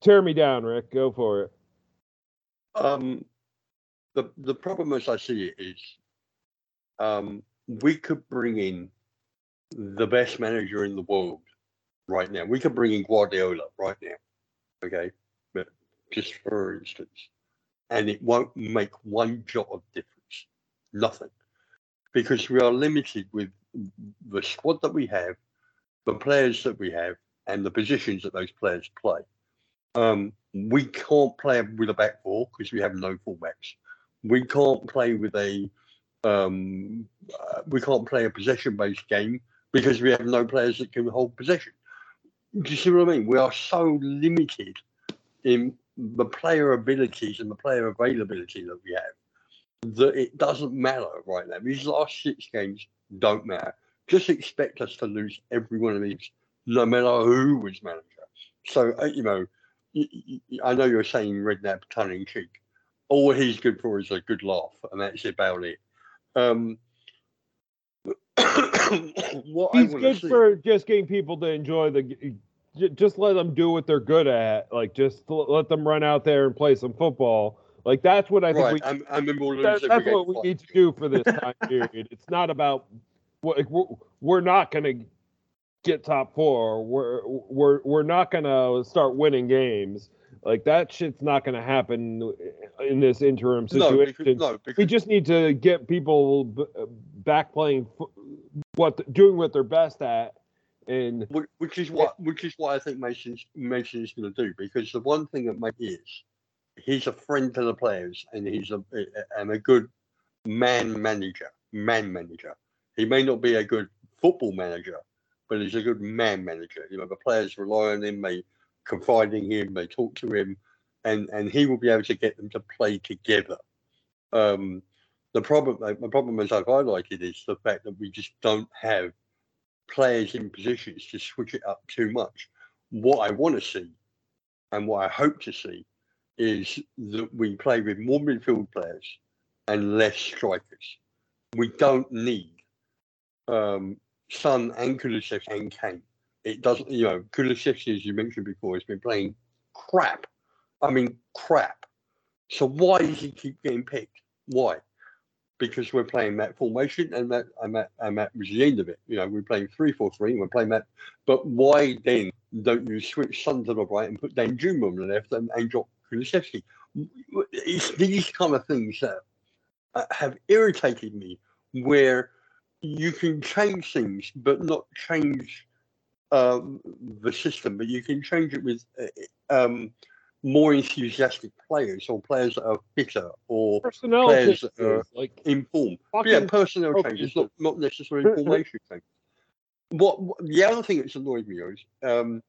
Tear me down, Rick. Go for it. Um, the the problem as I see it is, um, we could bring in the best manager in the world right now. We could bring in Guardiola right now, okay, but just for instance, and it won't make one jot of difference, nothing because we are limited with the squad that we have, the players that we have, and the positions that those players play. Um, we can't play with a back four because we have no fullbacks. We can't play with a um, uh, we can't play a possession-based game because we have no players that can hold possession. Do you see what I mean? We are so limited in the player abilities and the player availability that we have that it doesn't matter right now. These last six games don't matter. Just expect us to lose every one of these, no matter who was manager. So, uh, you know, I know you're saying Redknapp tongue in cheek. All he's good for is a good laugh, and that's about it. Um, what he's good see, for just getting people to enjoy the. Just let them do what they're good at. Like, just let them run out there and play some football like that's what I think. Right. We, I'm, I'm that, that's what we need to do for this time period. It's not about like, we're, we're not going to get top four. We're we're we're not going to start winning games. Like that shit's not going to happen in this interim situation. No, because, no, because, we just need to get people back playing what doing what they're best at and which is what which is what I think Mason's Mason's going to do because the one thing that Mike is he's a friend to the players and he's a and a good man manager. Man manager. He may not be a good football manager, but he's a good man manager. You know, the players rely on him, they confide in him, they talk to him, and and he will be able to get them to play together. Um, the problem, the problem as I've highlighted, is the fact that we just don't have players in positions to switch it up too much. What I want to see, and what I hope to see, is that we play with more midfield players and less strikers. We don't need um, and Kulusevski and Kane. It doesn't, you know, Kulusevski, as you mentioned before, has been playing crap. I mean, crap. So why does he keep getting picked? Why? Because we're playing that formation, and that and that and that was the end of it. You know, we're playing three four three. We're playing that. But why then don't you switch Son to the right and put Danjuma on the left and, and drop Kulusevski. It's these kind of things that uh, have irritated me, where you can change things but not change um, the system, but you can change it with uh, um, more enthusiastic players or players that are fitter or personnel players that are like informed. Yeah, personnel changes, not, not necessarily formation changes. What, what, the other thing that's annoyed me is um,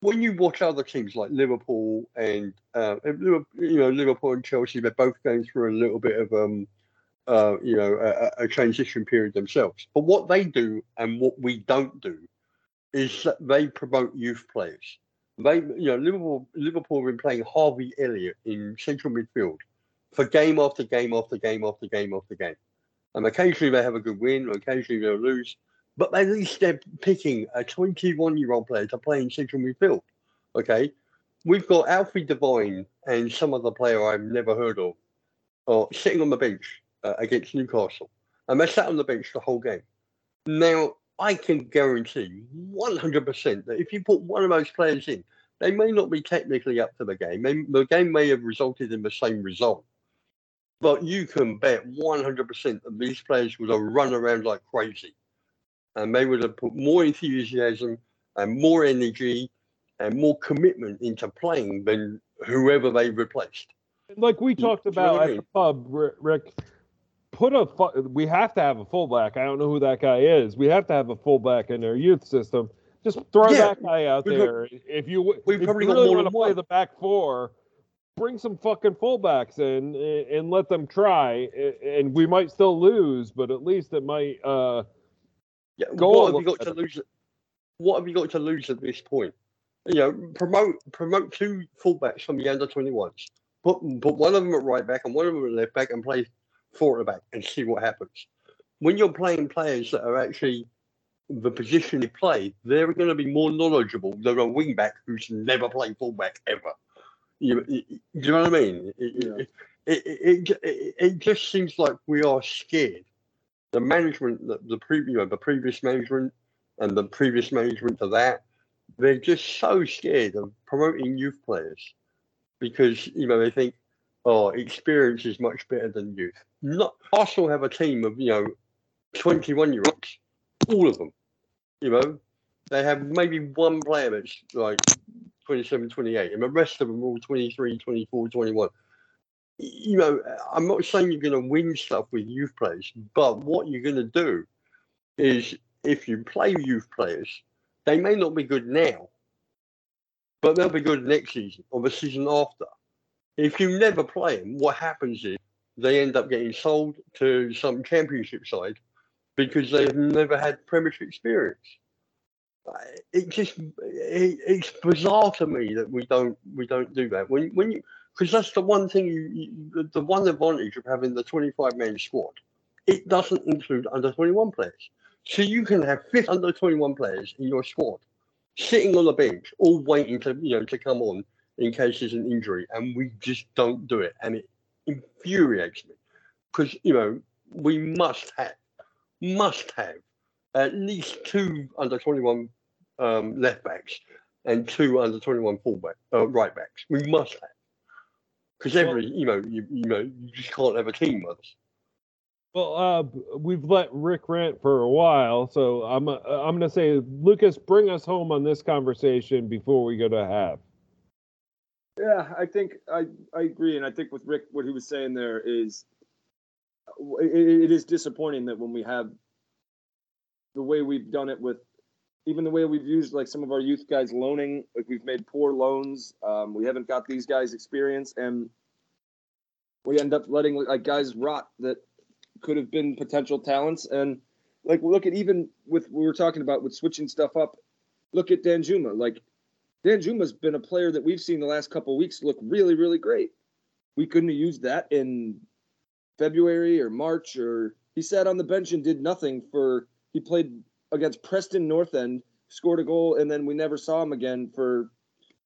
when you watch other teams like Liverpool and uh, you know Liverpool and Chelsea, they're both going through a little bit of um, uh, you know a, a, transition period themselves. But what they do and what we don't do is that they promote youth players. They you know Liverpool Liverpool have been playing Harvey Elliott in central midfield for game after game after game after game after game, and occasionally they have a good win, occasionally they'll lose but at least they're picking a 21 year old player to play in central midfield. Okay. we've got Alfie Devine and some other player I've never heard of, uh, sitting on the bench uh, against Newcastle, and they sat on the bench the whole game. Now I can guarantee 100% that if you put one of those players in, they may not be technically up to the game. They, the game may have resulted in the same result, but you can bet 100% that these players would have run around like crazy, and they would have put more enthusiasm and more energy and more commitment into playing than whoever they replaced. Like we talked Do you know about at the pub, Rick. Put a fu- we have to have a fullback. I don't know who that guy is. We have to have a fullback in their youth system. Just throw Yeah, that guy out there. If you we've if probably you really want to play the back four, bring some fucking fullbacks in and, and let them try. And we might still lose, but at least it might. uh Yeah, Go what on, have you got to lose? What have you got to lose at this point? You know, promote promote two fullbacks from the under twenty ones. Put put one of them at right back and one of them at left back and play four at the back and see what happens. When you're playing players that are actually the position they play, they're going to be more knowledgeable than a wing back who's never played fullback ever. You, you, you know what I mean? It, Yeah. it, it, it, it, it just seems like we are scared the management, the, the previous, you know, the previous management and the previous management to that, they're just so scared of promoting youth players because you know they think, oh, experience is much better than youth. Not Arsenal have a team of you know, twenty-one year olds, all of them. You know, they have maybe one player that's like 27, 28, and the rest of them are all 23, 24, 21 you know, I'm not saying you're going to win stuff with youth players, but what you're going to do is if you play youth players, they may not be good now, but they'll be good next season or the season after. If you never play them, what happens is they end up getting sold to some championship side because they've never had Premiership experience. It just it, it's bizarre to me that we don't we don't do that when when you because that's the one thing you, you the one advantage of having the 25 man squad. It doesn't include under 21 players. So you can have 50 under 21 players in your squad sitting on the bench all waiting to you know to come on in case there's an injury and we just don't do it and it infuriates me. Because you know we must have must have at least two under 21 um, left backs and two under 21 fullback uh, right backs. We must have because Well- every you know you, you know you just can't have a team with us. Well, uh, we've let Rick rant for a while, so I'm uh, I'm gonna say, Lucas, bring us home on this conversation before we go to half. Yeah, I think I I agree, and I think with Rick, what he was saying there is, it, it is disappointing that when we have the way we've done it with, even the way we've used like some of our youth guys loaning, like we've made poor loans. Um, we haven't got these guys experience, and we end up letting like guys rot that could have been potential talents. And like look at even with we were talking about with switching stuff up. Look at Danjuma, like Danjuma's been a player that we've seen the last couple weeks look really, really great. We couldn't have used that in February or March, or he sat on the bench and did nothing for. He played against Preston North End, scored a goal, and then we never saw him again for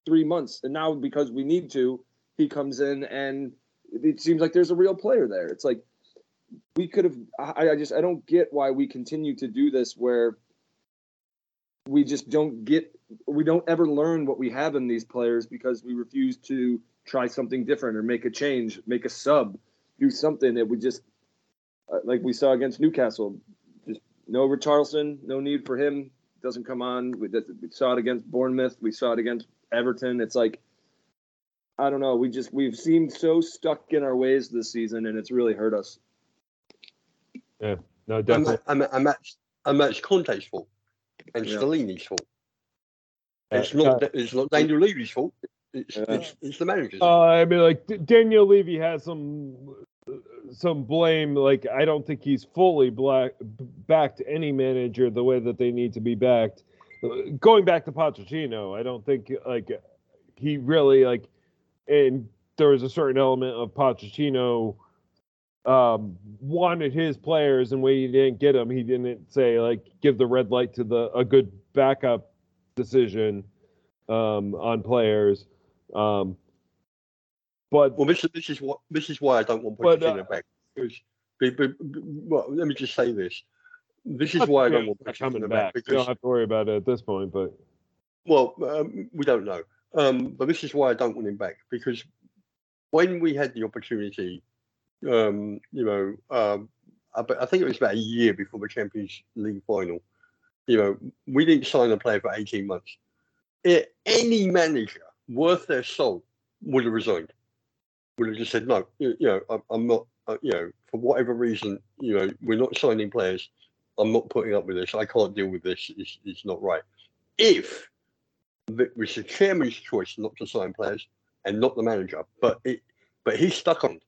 three months. And now because we need to, he comes in and it seems like there's a real player there. It's like we could have. I, I just I don't get why we continue to do this where we just don't get we don't ever learn what we have in these players because we refuse to try something different or make a change, make a sub, do something that we just uh, like we saw against Newcastle. Just no Richarlison, no need for him. Doesn't come on. We, did- we saw it against Bournemouth. We saw it against Everton. It's like I don't know. We just we've seemed so stuck in our ways this season, and it's really hurt us. Yeah, no, And, definitely. that- and, that- and that's and that's Conte's fault and Yeah. Stellini's fault. Uh, It's not it's not Daniel Levy's fault. It's, Yeah. it's it's the manager's. Uh, I mean, like D- Daniel Levy has some some blame. Like, I don't think he's fully black backed any manager the way that they need to be backed. Going back to Pochettino, I don't think like he really like, and there was a certain element of Pochettino um wanted his players and when he didn't get them he didn't say like give the red light to the a good backup decision um on players Um, but Well, this, this is what this is why I don't want But, Pochettino uh, back. Because, be- be- be- well, let me just say this. This is why I don't want Pochettino back back. You don't have to worry about it at this point, but Well, um, we don't know. Um, but this is why I don't want him back because when we had the opportunity, um, you know, um, I, I think it was about a year before the Champions League final. You know, we didn't sign a player for 18 months. Eh, any manager worth their salt would have resigned. Would have just said, no, you you know, I'm, I'm not, uh, you know, for whatever reason, you know, we're not signing players. I'm not putting up with this. I can't deal with this. It's, it's not right. If it was the chairman's choice not to sign players and not the manager, but it, but he stuck on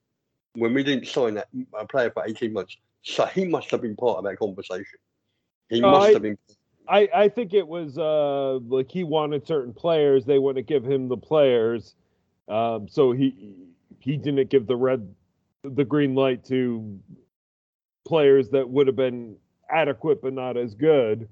when we didn't sign that a player for 18 months. So he must have been part of that conversation. He must I- have been. I, I think it was uh, like he wanted certain players. They wouldn't give him the players, um, so he he didn't give the red the green light to players that would have been adequate but not as good,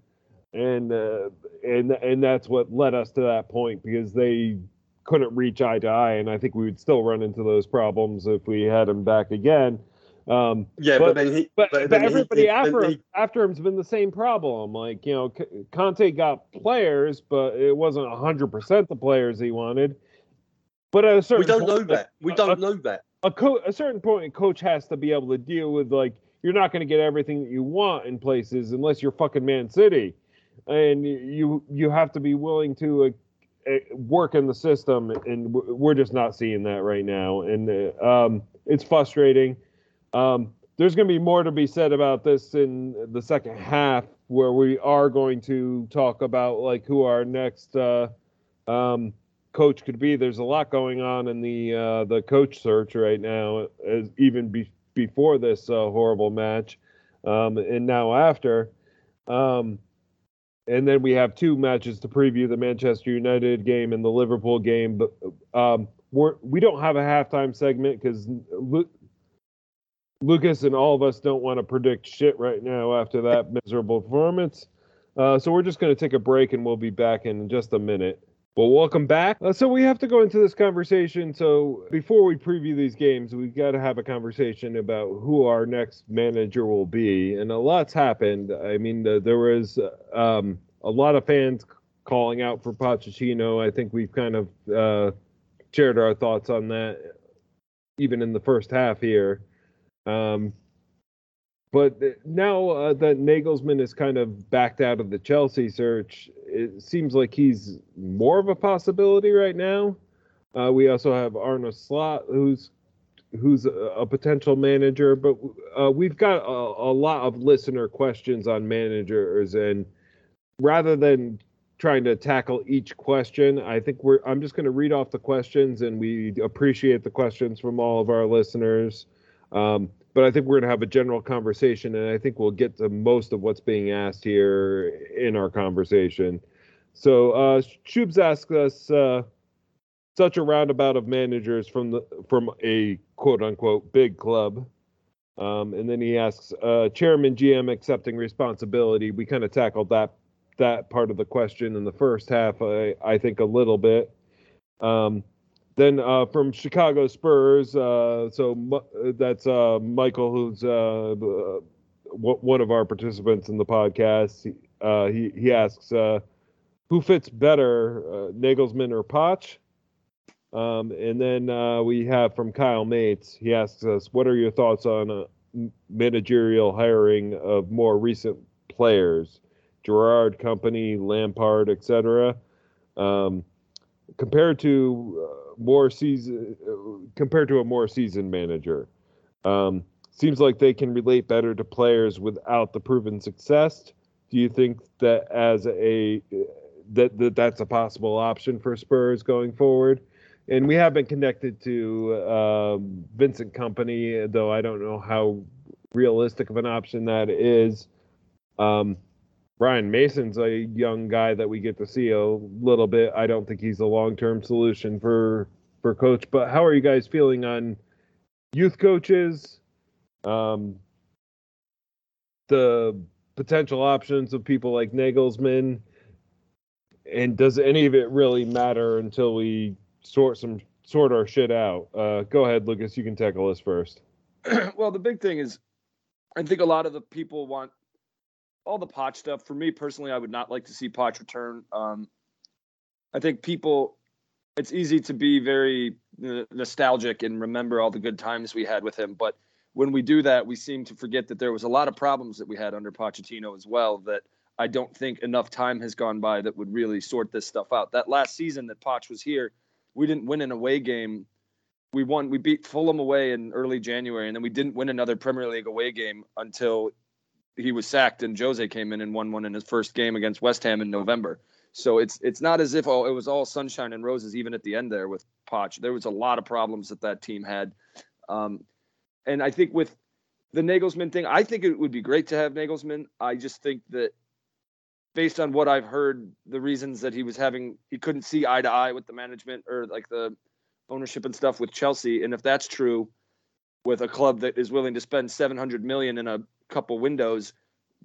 and uh, and and that's what led us to that point because they couldn't reach eye to eye, and I think we would still run into those problems if we had him back again. Um, Yeah, but- but, then he. but, but, then everybody he- after him, after him's been the same problem. Like you know, Conte got players, but it wasn't hundred percent the players he wanted. But at a certain we don't know that. We don't uh, know that. a, co- a certain point, a coach has to be able to deal with like you're not going to get everything that you want in places unless you're fucking Man City, and you you have to be willing to. Uh, work in the system, and we're just not seeing that right now, and uh, um, it's frustrating. Um, there's going to be more to be said about this in the second half, where we are going to talk about like who our next uh, um, coach could be. There's a lot going on in the uh, the coach search right now, as even be- before this uh, horrible match, um, and now after. Um, and then we have two matches to preview: the Manchester United game and the Liverpool game. But um, we're we don't have a halftime segment because Lu- Lucas and all of us don't want to predict shit right now after that miserable performance. Uh, so we're just going to take a break and we'll be back in just a minute. Well, welcome back. Uh, so we have to go into this conversation. So before we preview these games, we've got to have a conversation about who our next manager will be. And a lot's happened. I mean, the, there was um, a lot of fans calling out for Pochettino. I think we've kind of uh, shared our thoughts on that, even in the first half here. Um, but now uh, that Nagelsmann is kind of backed out of the Chelsea search, it seems like he's more of a possibility right now. Uh, we also have Arne Slot, who's who's a, a potential manager, but uh, we've got a, a lot of listener questions on managers, and rather than trying to tackle each question, I think we're I'm just going to read off the questions, and we appreciate the questions from all of our listeners. Um, but I think we're going to have a general conversation, and I think we'll get to most of what's being asked here in our conversation. So, uh, Shubes asked us uh, such a roundabout of managers from the from a quote unquote big club, um, and then he asks uh, chairman GM accepting responsibility. We kind of tackled that that part of the question in the first half. I I think a little bit. Um, then uh, from Chicago Spurs, uh, so that's uh, Michael, who's uh, w- one of our participants in the podcast. He- Uh, he he asks, uh, who fits better, uh, Nagelsmann or Poch? Um, and then uh, we have from Kyle Mates. He asks us, what are your thoughts on uh, managerial hiring of more recent players, Gerrard, Kompany, Lampard, etc. Um, compared to uh, more season compared to a more seasoned manager. Um, seems like they can relate better to players without the proven success. Do you think that as a that, that that's a possible option for Spurs going forward? And we have been connected to um, Vincent Kompany, though I don't know how realistic of an option that is. Um, Ryan Mason's a young guy that we get to see a little bit. I don't think he's a long-term solution for for coach. But how are you guys feeling on youth coaches? Um, the potential options of people like Nagelsmann, and does any of it really matter until we sort some sort our shit out. Uh, go ahead, Lucas. You can tackle this first. well, the big thing is, I think a lot of the people want all the Poch stuff. For me personally, I would not like to see Poch return. Um, I think people, it's easy to be very nostalgic and remember all the good times we had with him, but when we do that, we seem to forget that there was a lot of problems that we had under Pochettino as well. That I don't think enough time has gone by that would really sort this stuff out. That last season that Poch was here, we didn't win an away game. We won. We beat Fulham away in early January, and then we didn't win another Premier League away game until he was sacked and Jose came in and won one in his first game against West Ham in November. So it's it's not as if oh, it was all sunshine and roses even at the end there with Poch. There was a lot of problems that that team had. Um, and I think with the Nagelsmann thing, I think it would be great to have Nagelsmann. I just think that based on what I've heard, the reasons that he was having, he couldn't see eye to eye with the management or like the ownership and stuff with Chelsea. And if that's true, with a club that is willing to spend 700 million in a couple windows,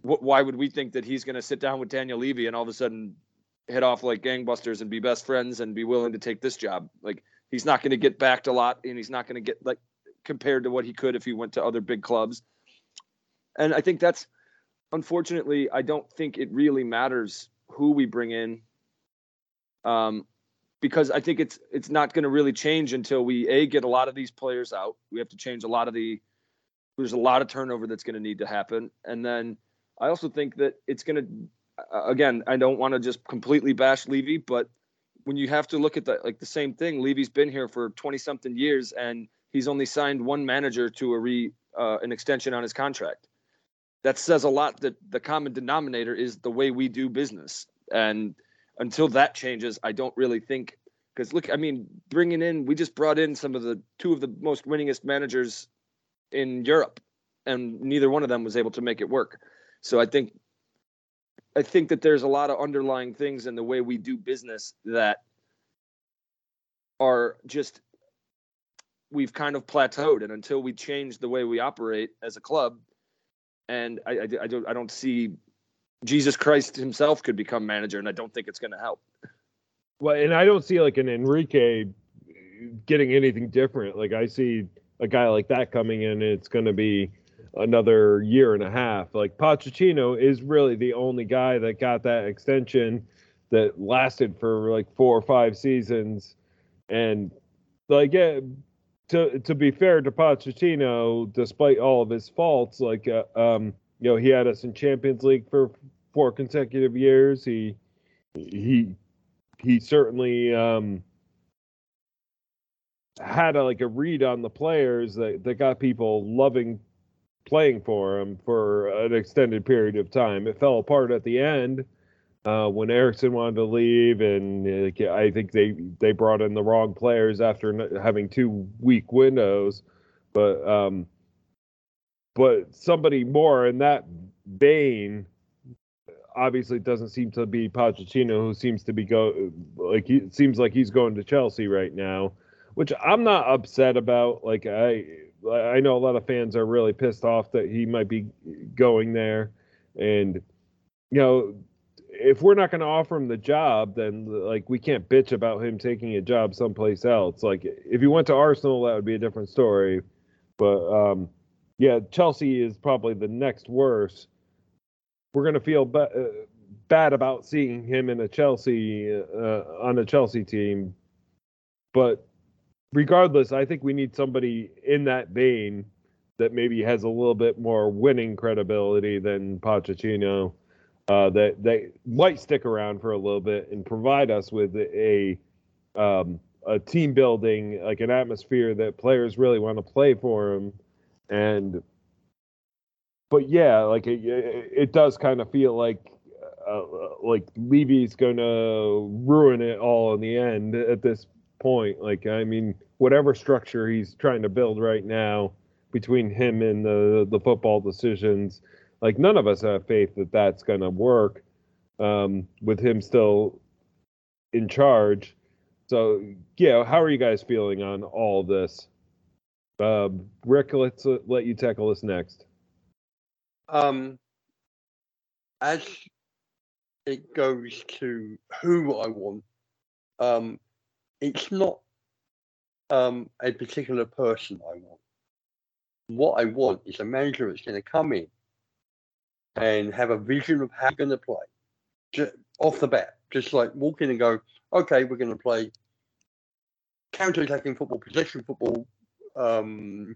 wh- why would we think that he's going to sit down with Daniel Levy and all of a sudden head off like gangbusters and be best friends and be willing to take this job? Like he's not going to get backed a lot, and he's not going to get like compared to what he could if he went to other big clubs. And I think that's unfortunately, I don't think it really matters who we bring in. Um, because I think it's it's not going to really change until we a get a lot of these players out. We have to change a lot of the. There's a lot of turnover that's going to need to happen, and then I also think that it's going to. Again, I don't want to just completely bash Levy, but when you have to look at that, like the same thing, Levy's been here for 20 something years, and he's only signed one manager to a re uh, an extension on his contract. That says a lot. That the common denominator is the way we do business, and until that changes, I don't really think. Because look, I mean, bringing in, we just brought in some of the two of the most winningest managers in Europe, and neither one of them was able to make it work. So I think, I think that there's a lot of underlying things in the way we do business that are just we've kind of plateaued and until we change the way we operate as a club and I, I, I, don't I don't see Jesus Christ himself could become manager and I don't think it's going to help. Well, and I don't see like an Enrique getting anything different. Like I see a guy like that coming in, it's going to be another year and a half. Like Pochettino is really the only guy that got that extension that lasted for like four or five seasons, and like yeah, to to be fair to Pochettino, despite all of his faults, like uh, um, you know, he had us in Champions League for four consecutive years. He he he certainly um, had a, like a read on the players that that got people loving playing for him for an extended period of time. It fell apart at the end uh, when Eriksen wanted to leave, and uh, I think they they brought in the wrong players after having two weak windows. But um, but somebody more in that vein obviously doesn't seem to be Pochettino, who seems to be go like he seems like he's going to Chelsea right now, which I'm not upset about. Like I I know a lot of fans are really pissed off that he might be going there, and you know if we're not going to offer him the job, then like we can't bitch about him taking a job someplace else. Like if he went to Arsenal, that would be a different story. But um, yeah, Chelsea is probably the next worst. We're going to feel ba- uh, bad about seeing him in a Chelsea uh, on a Chelsea team, but regardless, I think we need somebody in that vein that maybe has a little bit more winning credibility than Pochettino uh, that they might stick around for a little bit and provide us with a um, a team building, like an atmosphere that players really want to play for them. And but yeah, like it, it does kind of feel like uh, like Levy's gonna ruin it all in the end at this point. Like I mean, whatever structure he's trying to build right now between him and the the football decisions like none of us have faith that that's going to work um, with him still in charge. So yeah, how are you guys feeling on all this? Uh, Rick, let's uh, let you tackle this next. Um, as it goes to who I want, um, it's not um, a particular person I want. What I want is a manager that's going to come in and have a vision of how you're going to play just off the bat. Just like walk in and go, okay, we're going to play counter-attacking football, possession football, um,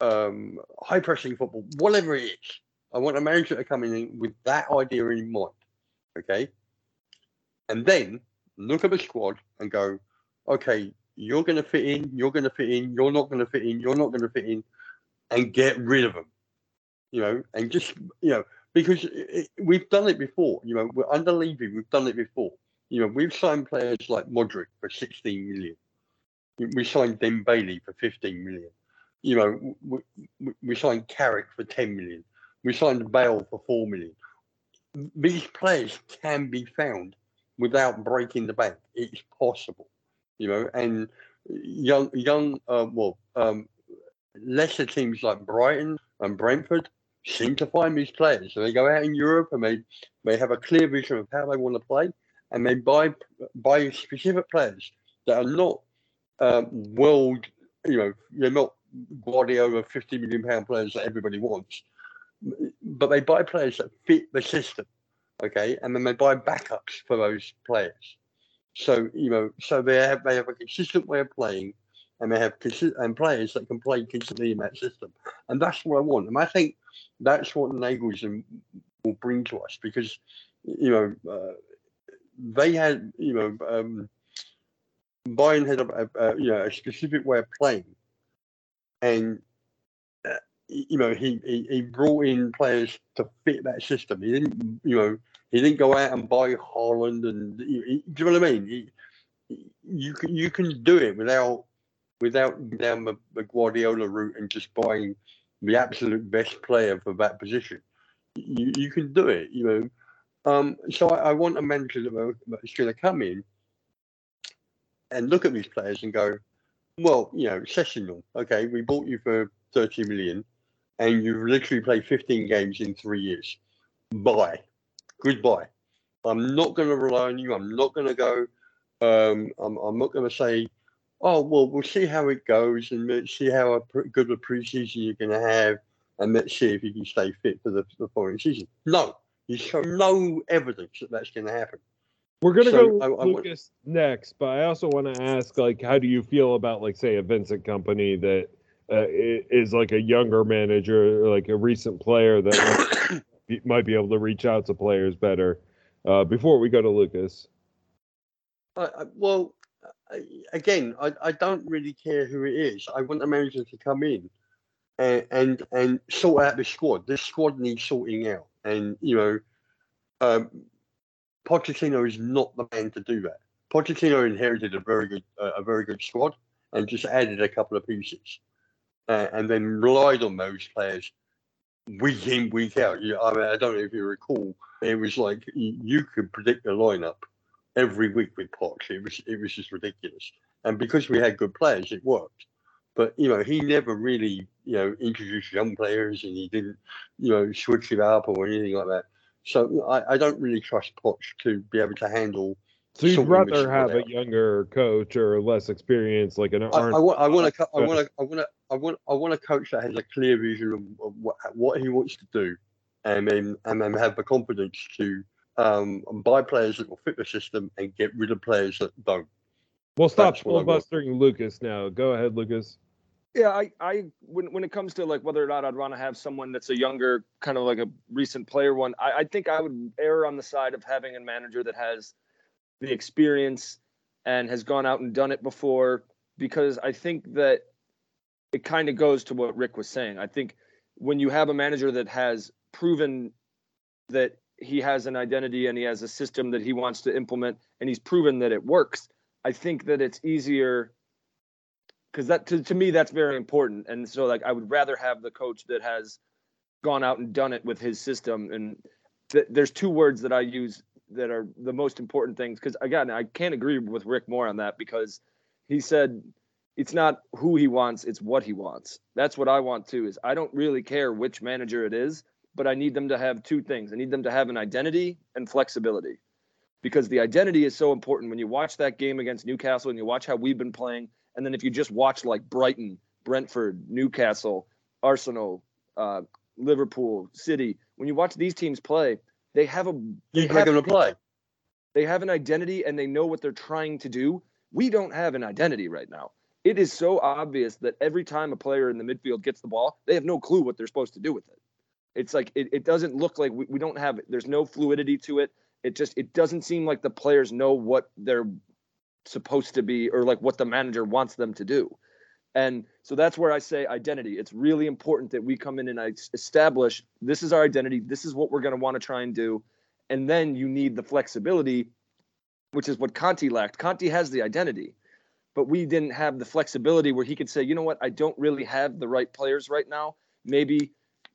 um, high pressing football, whatever it is. I want a manager to come in with that idea in mind. Okay. And then look at the squad and go, okay, you're going to fit in, you're going to fit in, you're not going to fit in, you're not going to fit in, and get rid of them. You know, and just, you know, because it, we've done it before. You know, we're under Levy, we've done it before. You know, we've signed players like Modric for 16 million. We signed Dembélé for 15 million. You know, we, we signed Carrick for 10 million. We signed Bale for 4 million. These players can be found without breaking the bank. It's possible, you know, and young, young, uh, well, um, lesser teams like Brighton and Brentford seem to find these players. So they go out in Europe and they, they have a clear vision of how they want to play and they buy buy specific players that are not um, world, you know, they're not Guardiola 50 million pound players that everybody wants, but they buy players that fit the system, okay, and then they buy backups for those players. So you know, so they have they have a consistent way of playing, and they have consi- and players that can play consistently in that system, and that's what I want. And I think that's what Nagelsmann will bring to us because you know uh, they had you know. Um, Bayern had a, a, you know a specific way of playing, and uh, you know he, he, he brought in players to fit that system. He didn't you know he didn't go out and buy Haaland, and he, he, do you know what I mean? He, you can you can do it without without down the, the Guardiola route and just buying the absolute best player for that position. You you can do it, you know. Um, so I, I want a manager that's going to come in and look at these players and go, well, you know, Sessegnon, okay, we bought you for 30 million and you've literally played 15 games in three years. Bye. Goodbye. I'm not going to rely on you. I'm not going to go, um, I'm, I'm not going to say, oh, well, we'll see how it goes and let's see how a good a preseason you're going to have and let's see if you can stay fit for the, the following season. No, you show no evidence that that's going to happen. We're gonna so go I, I Lucas next, but I also want to ask, like, how do you feel about, like, say, a Vincent Kompany that uh, is like a younger manager, like a recent player that might be able to reach out to players better? Uh, before we go to Lucas. Uh, well, again, I, I don't really care who it is. I want the manager to come in and and, and sort out the squad. This squad needs sorting out, and you know. Um, Pochettino is not the man to do that. Pochettino inherited a very good uh, a very good squad and just added a couple of pieces, uh, and then relied on those players week in week out. You, I mean, I don't know if you recall, it was like you could predict the lineup every week with Poch. It was it was just ridiculous, and because we had good players, it worked. But you know, he never really you know introduced young players, and he didn't you know switch it up or anything like that. So I, I don't really trust Poch to be able to handle. So you'd rather have a younger coach or less experience, like an. I, I, want. I want. I want a. I want a. I want. I want a coach that has a clear vision of, of what, what he wants to do, and then and then have the confidence to um, buy players that will fit the system and get rid of players that don't. Well, stop filibustering Lucas now. Go ahead, Lucas. Yeah, I, I when when it comes to like whether or not I'd want to have someone that's a younger, kind of like a recent player one, I, I think I would err on the side of having a manager that has the experience and has gone out and done it before, because I think that it kind of goes to what Rick was saying. I think when you have a manager that has proven that he has an identity and he has a system that he wants to implement and he's proven that it works, I think that it's easier because that to, to me that's very important and so like i would rather have the coach that has gone out and done it with his system and th- there's two words that i use that are the most important things because again i can't agree with rick more on that because he said it's not who he wants it's what he wants that's what i want too is i don't really care which manager it is but i need them to have two things i need them to have an identity and flexibility because the identity is so important when you watch that game against newcastle and you watch how we've been playing And then if you just watch like Brighton, Brentford, Newcastle, Arsenal, uh, Liverpool, City, when you watch these teams play, they have a they have, going to play. they have an identity and they know what they're trying to do. We don't have an identity right now. It is so obvious that every time a player in the midfield gets the ball, they have no clue what they're supposed to do with it. It's like it, it doesn't look like we, we don't have it. there's no fluidity to it. It just it doesn't seem like the players know what they're supposed to be or like what the manager wants them to do. And so that's where I say identity. It's really important that we come in and I establish this is our identity. This is what we're going to want to try and do. And then you need the flexibility, which is what Conte lacked. Conte has the identity, but we didn't have the flexibility where he could say, you know what, I don't really have the right players right now. Maybe,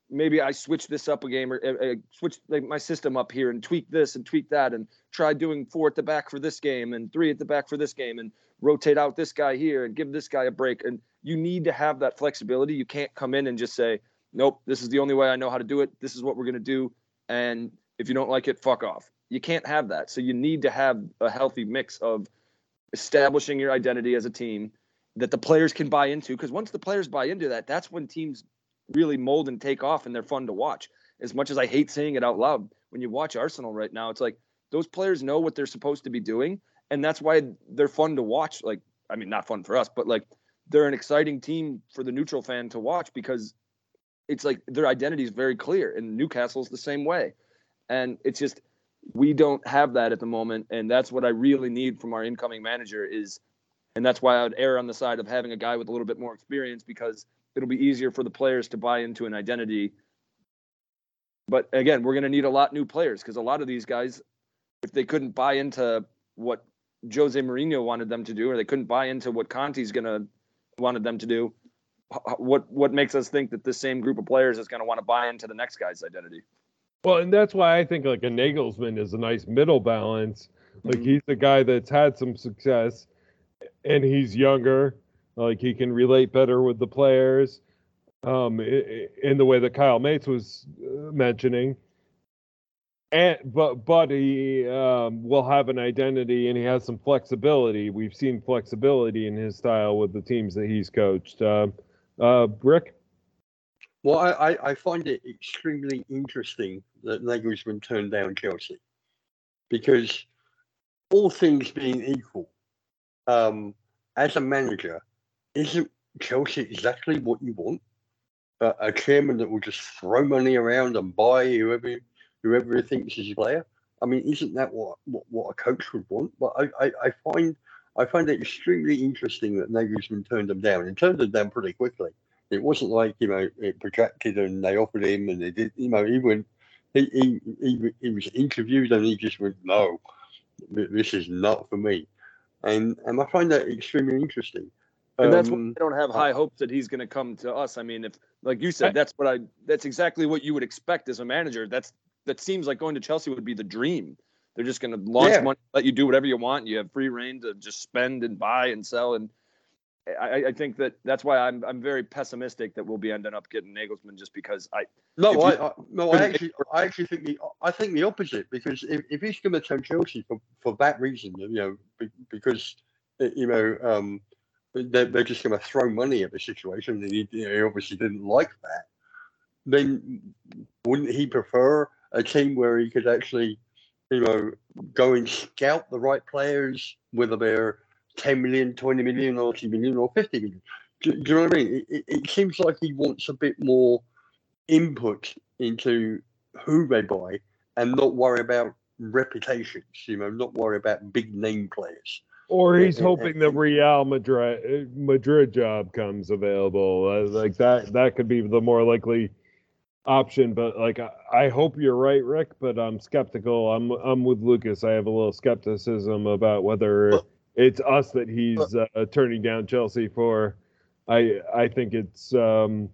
maybe I switch this up a game or uh, uh, switch like my system up here and tweak this and tweak that and try doing four at the back for this game and three at the back for this game and rotate out this guy here and give this guy a break. And you need to have that flexibility. You can't come in and just say, nope, this is the only way I know how to do it. This is what we're going to do. And if you don't like it, fuck off. You can't have that. So you need to have a healthy mix of establishing your identity as a team that the players can buy into. Because once the players buy into that, that's when teams really mold and take off and they're fun to watch. As much as I hate saying it out loud, when you watch Arsenal right now, it's like those players know what they're supposed to be doing. And that's why they're fun to watch. Like, I mean, not fun for us, but like they're an exciting team for the neutral fan to watch because it's like their identity is very clear. And Newcastle's the same way. And it's just we don't have that at the moment. And that's what I really need from our incoming manager is and that's why I would err on the side of having a guy with a little bit more experience because it'll be easier for the players to buy into an identity. But again, we're going to need a lot new players because a lot of these guys, if they couldn't buy into what Jose Mourinho wanted them to do, or they couldn't buy into what Conte's going to wanted them to do, what what makes us think that the same group of players is going to want to buy into the next guy's identity? Well, and that's why I think like a Nagelsmann is a nice middle balance. Like Mhm. he's a guy that's had some success, and he's younger. Like he can relate better with the players, um, in the way that Kyle Mates was uh, mentioning. And but but he um, will have an identity and he has some flexibility. We've seen flexibility in his style with the teams that he's coached. Uh, uh, Rick. Well, I, I, find it extremely interesting that Nagelsmann turned down Chelsea because all things being equal, um, as a manager, isn't Chelsea exactly what you want? Uh, a chairman that will just throw money around and buy whoever whoever he thinks is a player. I mean, isn't that what what, what a coach would want? But I, I, I find I find it extremely interesting that Nagelsmann turned them down and turned them down pretty quickly. It wasn't like you know it projected and they offered him and they did. You know, he went. He he he, he was interviewed and he just went, no, this is not for me. And and I find that extremely interesting. And that's why Um, I don't have high hopes that he's going to come to us. I mean, if like you said, that's what I. That's exactly what you would expect as a manager. That's that seems like going to Chelsea would be the dream. They're just going to launch Yeah. money, let you do whatever you want. You have free reign to just spend and buy and sell. And I, I think that that's why I'm I'm very pessimistic that we'll be ending up getting Nagelsmann just because I No, I, you I no, I actually, I actually think the, I think the opposite because if, if he's going to turn Chelsea for, for that reason, you know, because you know, um, they're, they're just going to throw money at the situation, and he, you know, he obviously didn't like that. Then wouldn't he prefer a team where he could actually, you know, go and scout the right players, whether they're 10 million, 20 million, or 40 million, or 50 million? Do, do you know what I mean? It, it, seems like he wants a bit more input into who they buy and not worry about reputations, you know, not worry about big name players. Or he's hoping the Real Madrid Madrid job comes available. Uh, like that, that could be the more likely option. But like, I, I hope you're right, Rick. But I'm skeptical. I'm I'm with Lucas. I have a little skepticism about whether But- it's us that he's uh, turning down Chelsea for. I I think it's um,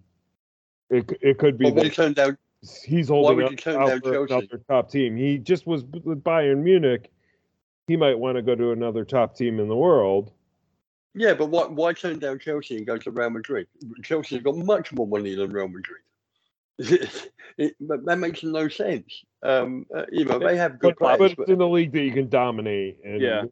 it it could be he that down, he's holding up turn out down for Chelsea? another top team. He just was with Bayern Munich. He might want to go to another top team in the world. yeah, but why, why turn down Chelsea and go to Real Madrid? Chelsea's got much more money than Real Madrid. it, but that makes no sense. Um, uh, you know, they have good But, players, but but in the league that you can dominate. And, Yeah.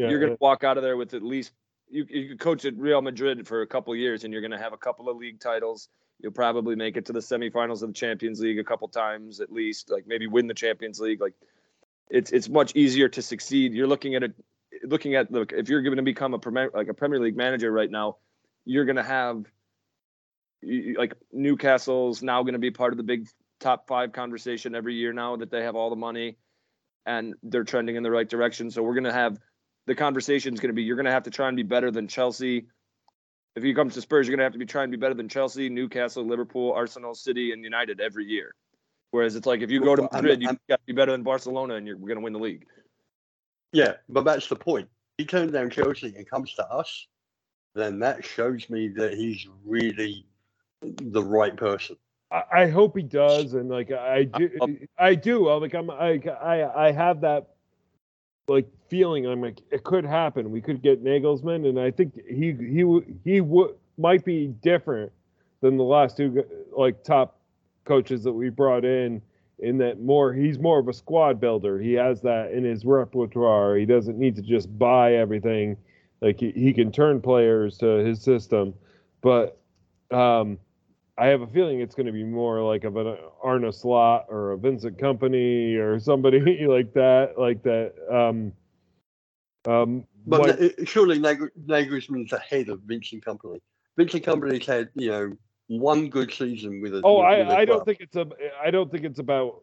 Yeah, you're going to walk out of there with at least you you could coach at Real Madrid for a couple years, and you're going to have a couple of league titles. You'll probably make it to the semifinals of the Champions League a couple times at least, like maybe win the Champions League. Like it's it's much easier to succeed. You're looking at it, looking at look if you're going to become a premier like a Premier League manager right now, you're going to have like Newcastle's now going to be part of the big top five conversation every year now that they have all the money and they're trending in the right direction. So we're going to have the conversation is going to be you're going to have to try and be better than Chelsea. If you come to Spurs, you're going to have to be trying to be better than Chelsea, Newcastle, Liverpool, Arsenal, City, and United every year. Whereas it's like if you go to Madrid, you've got to be better than Barcelona, and you're going to win the league. Yeah, but that's the point. He turns down Chelsea and comes to us, then that shows me that he's really the right person. I, hope he does, and like I do, uh, uh, I do. I'm like I'm, I, I, I have that like feeling. I'm like it could happen. We could get Nagelsmann, and I think he he he would might be different than the last two like top coaches that we brought in. In that more, he's more of a squad builder. He has that in his repertoire. He doesn't need to just buy everything. Like he, he can turn players to his system, but um, I have a feeling it's going to be more like of an Arne Slot or a Vincent Kompany or somebody like that, like that. Um, um, but what, surely Nag- Nagelsmann's ahead of Vincent Kompany. Vincent Kompany's had you know one good season with a. Oh, with I, I don't think it's a. I don't think it's about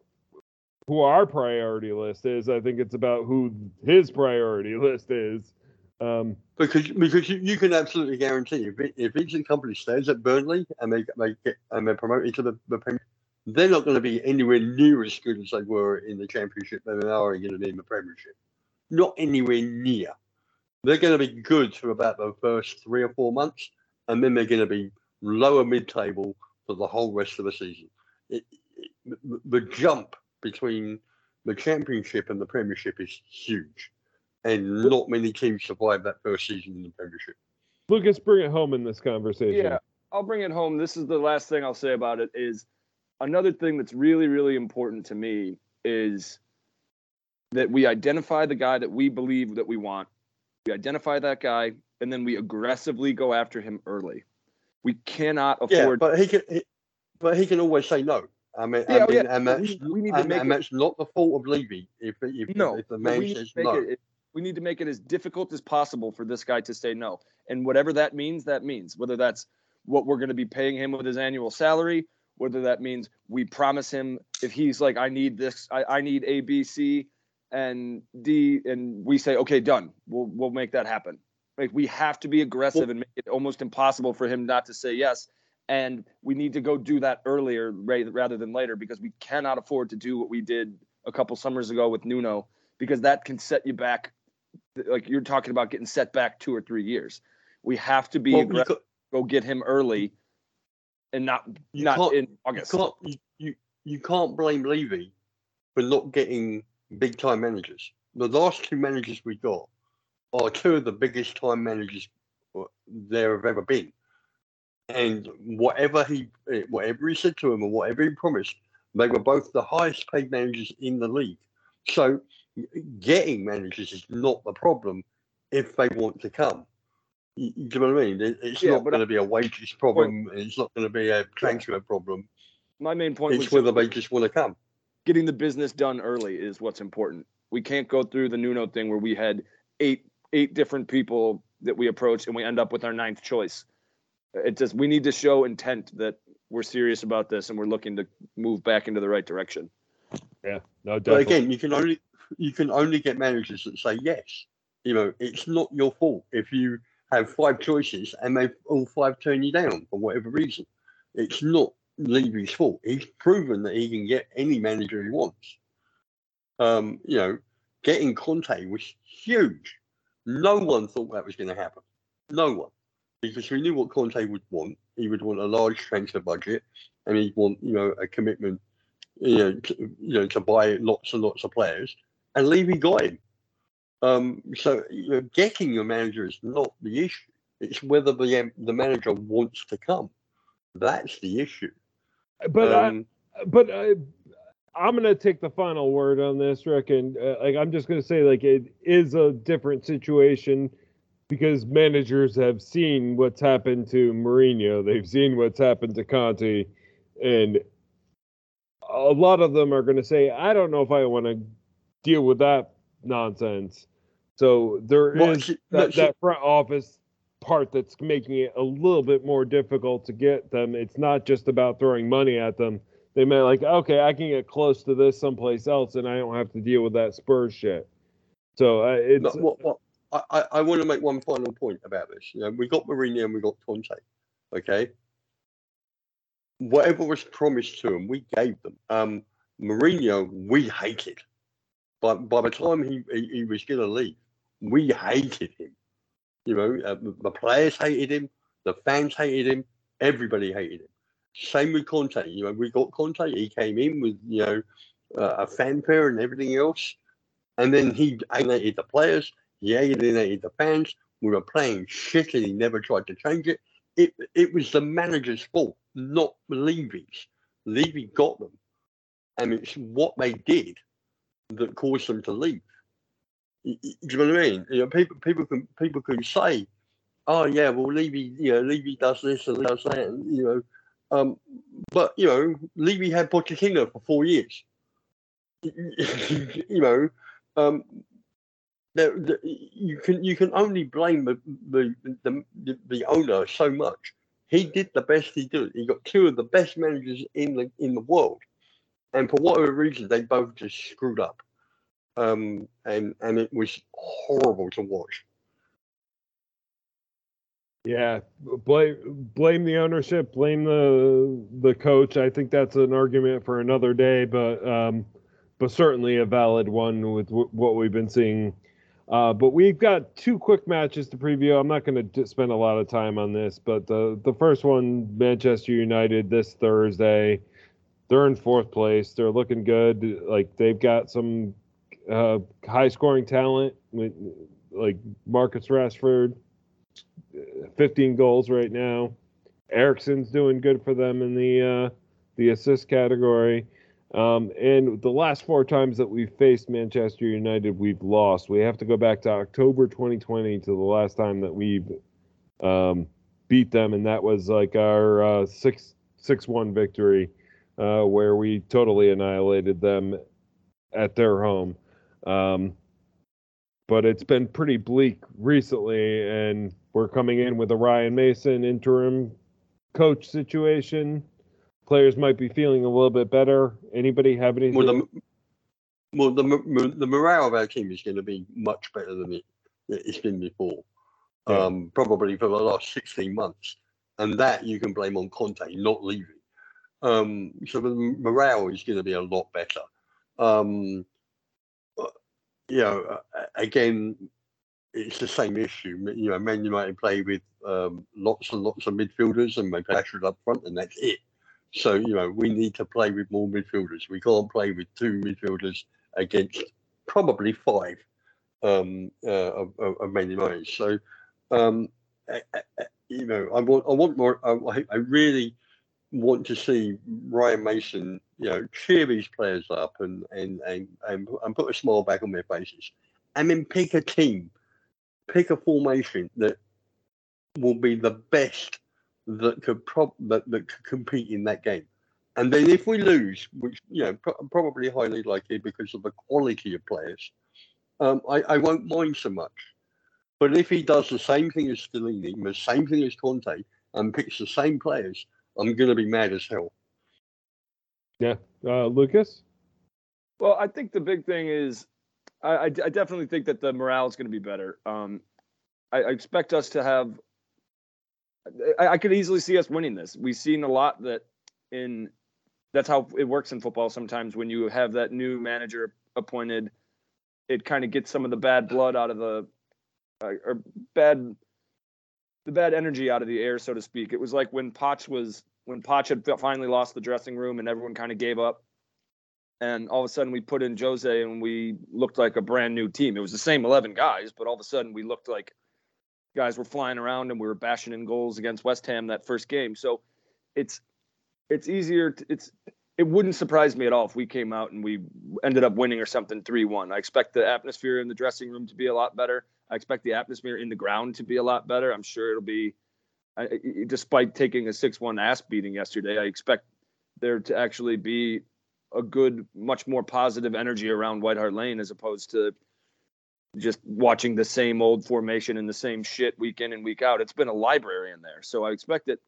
who our priority list is. I think it's about who his priority list is. Um, because because you, you can absolutely guarantee if if Vincent Kompany stays at Burnley and they they get and they're promoted to the, the Premier, they're not going to be anywhere near as good as they were in the Championship than they are going to be in the Premiership. Not anywhere near. They're going to be good for about the first three or four months, and then they're going to be lower mid-table for the whole rest of the season. It, it, the jump between the Championship and the Premiership is huge and not many teams survive that first season in the Premiership. Lucas, bring it home in this conversation. Yeah, I'll bring it home. This is the last thing I'll say about it. Is another thing that's really, really important to me is that we identify the guy that we believe that we want. We identify that guy, and then we aggressively go after him early. We cannot afford. Yeah, but he can. He, but he can always say no. I mean, yeah, I mean yeah. and that's, we, we need to and, make and it, that's not the fault of Levy. If, if, no, if the man says no. It, we need to make it as difficult as possible for this guy to say no. And whatever that means, that means whether that's what we're going to be paying him with his annual salary, whether that means we promise him if he's like, I need this, I, I need A, B, C, and D, and we say, okay, done. We'll we'll make that happen. Like we have to be aggressive and make it almost impossible for him not to say yes. And we need to go do that earlier rather than later because we cannot afford to do what we did a couple summers ago with Nuno because that can set you back like you're talking about getting set back two or three years. We have to be well, aggressive, go get him early, and not not in August. You can't, you, you can't blame Levy for not getting big time managers. The last two managers we got are two of the biggest time managers uh, there have ever been. And whatever he eh, whatever he said to him or whatever he promised, they were both the highest paid managers in the league. So getting managers is not the problem if they want to come. You, you know what I mean? It's yeah, not going to be a wages problem. Point, it's not going to be a transfer yeah. problem. My main point is whether they just want to come. Getting the business done early is what's important. We can't go through the Nuno thing where we had eight eight different people that we approached and we end up with our ninth choice. It just we need to show intent that we're serious about this and we're looking to move back into the right direction. Yeah, no, definitely. But again, you can only you can only get managers that say yes. You know, it's not your fault if you have five choices and they all five turn you down for whatever reason. It's not Levy's fault. He's proven that he can get any manager he wants. Um, you know, getting Conte was huge. No one thought that was going to happen. No one. Because we knew what Conte would want. He would want a large transfer budget and he'd want, you know, a commitment, you know, to, you know, to buy lots and lots of players and Levy got him. Um, so you know, getting your manager is not the issue. It's whether the um, the manager wants to come. That's the issue. But um, I, but I, I'm gonna take the final word on this, Rick, and uh, like I'm just gonna say like it is a different situation because managers have seen what's happened to Mourinho, they've seen what's happened to Conte, and a lot of them are going to say, "I don't know if I want to deal with that nonsense." So there Well, is she- that, no, she- that front office part that's making it a little bit more difficult to get them. It's not just about throwing money at them. They may like, okay, I can get close to this someplace else, and I don't have to deal with that Spurs shit. So uh, it's No, what, I, I, I want to make one final point about this. You know, we got Mourinho and we got Conte. Okay. Whatever was promised to them, we gave them. Um, Mourinho, we hated. But by the time he, he, he was going to leave, we hated him. You know, uh, the- the players hated him, the fans hated him, everybody hated him. Same with Conte. You know, we got Conte. He came in with you know uh, a fanfare and everything else, and then he alienated the players. He alienated the fans. We were playing shit, and he never tried to change it. It it was the manager's fault, not Levy's. Levy got them, and it's what they did that caused them to leave. Do you know what I mean? You know, people people can people can say, "Oh yeah, well Levy, you know, Levy does this and does that," and you know, um, but you know, Levy had Pochettino for four years. you know, um, there, the, you can you can only blame the the, the the the owner so much. He did the best he did. He got two of the best managers in the in the world, and for whatever reason, they both just screwed up. Um, and and it was horrible to watch. Yeah, blame blame the ownership, blame the the coach. I think that's an argument for another day, but um, but certainly a valid one with w- what we've been seeing. Uh, but we've got two quick matches to preview. I'm not going to spend a lot of time on this, but the the first one, Manchester United, this Thursday. They're in fourth place. They're looking good. Like they've got some uh, high scoring talent, like Marcus Rashford. 15 goals right now. Eriksen's doing good for them in the uh, the assist category. Um, and the last four times that we've faced Manchester United, we've lost. We have to go back to October 2020 to the last time that we've um, beat them, and that was like our uh, six six one victory, uh, where we totally annihilated them at their home. Um, but it's been pretty bleak recently, and we're coming in with a Ryan Mason interim coach situation. Players might be feeling a little bit better. Anybody have anything? Well, the, well, the the morale of our team is going to be much better than it, it's been before. Yeah. Um, probably for the last 16 months, and that you can blame on Conte not leaving. Um, so the morale is going to be a lot better. Um, you know, again, it's the same issue. You know, Man United play with um, lots and lots of midfielders, and they pressure up front, and that's it. So you know, we need to play with more midfielders. We can't play with two midfielders against probably five um, uh, of, of, of Man United. So um, I, I, you know, I want I want more. I, I really want to see Ryan Mason, you know, cheer these players up and and and and, and put a smile back on their faces, and then pick a team, pick a formation that will be the best that could prob that, that could compete in that game. And then if we lose, which you know pro- probably highly likely because of the quality of players, um, I, I won't mind so much. But if he does the same thing as Stellini, the same thing as Conte, and picks the same players, I'm going to be mad as hell. yeah, uh, Lucas. Well, I think the big thing is, I, I, I definitely think that the morale is going to be better. Um, I, I expect us to have. I, I could easily see us winning this. We've seen a lot that in. That's how it works in football. Sometimes when you have that new manager appointed, it kind of gets some of the bad blood out of the, uh, or bad, the bad energy out of the air, so to speak. It was like when Potch was when Potch had finally lost the dressing room and everyone kind of gave up and all of a sudden we put in Jose and we looked like a brand new team. It was the same 11 guys, but all of a sudden we looked like guys were flying around and we were bashing in goals against West Ham that first game. So it's it's easier to, it's it wouldn't surprise me at all if we came out and we ended up winning or something 3-1. I expect the atmosphere in the dressing room to be a lot better. I expect the atmosphere in the ground to be a lot better. I'm sure it'll be I, despite taking a 6-1 ass beating yesterday, I expect there to actually be a good much more positive energy around White Hart Lane as opposed to just watching the same old formation and the same shit week in and week out. It's been a library in there. So I expect it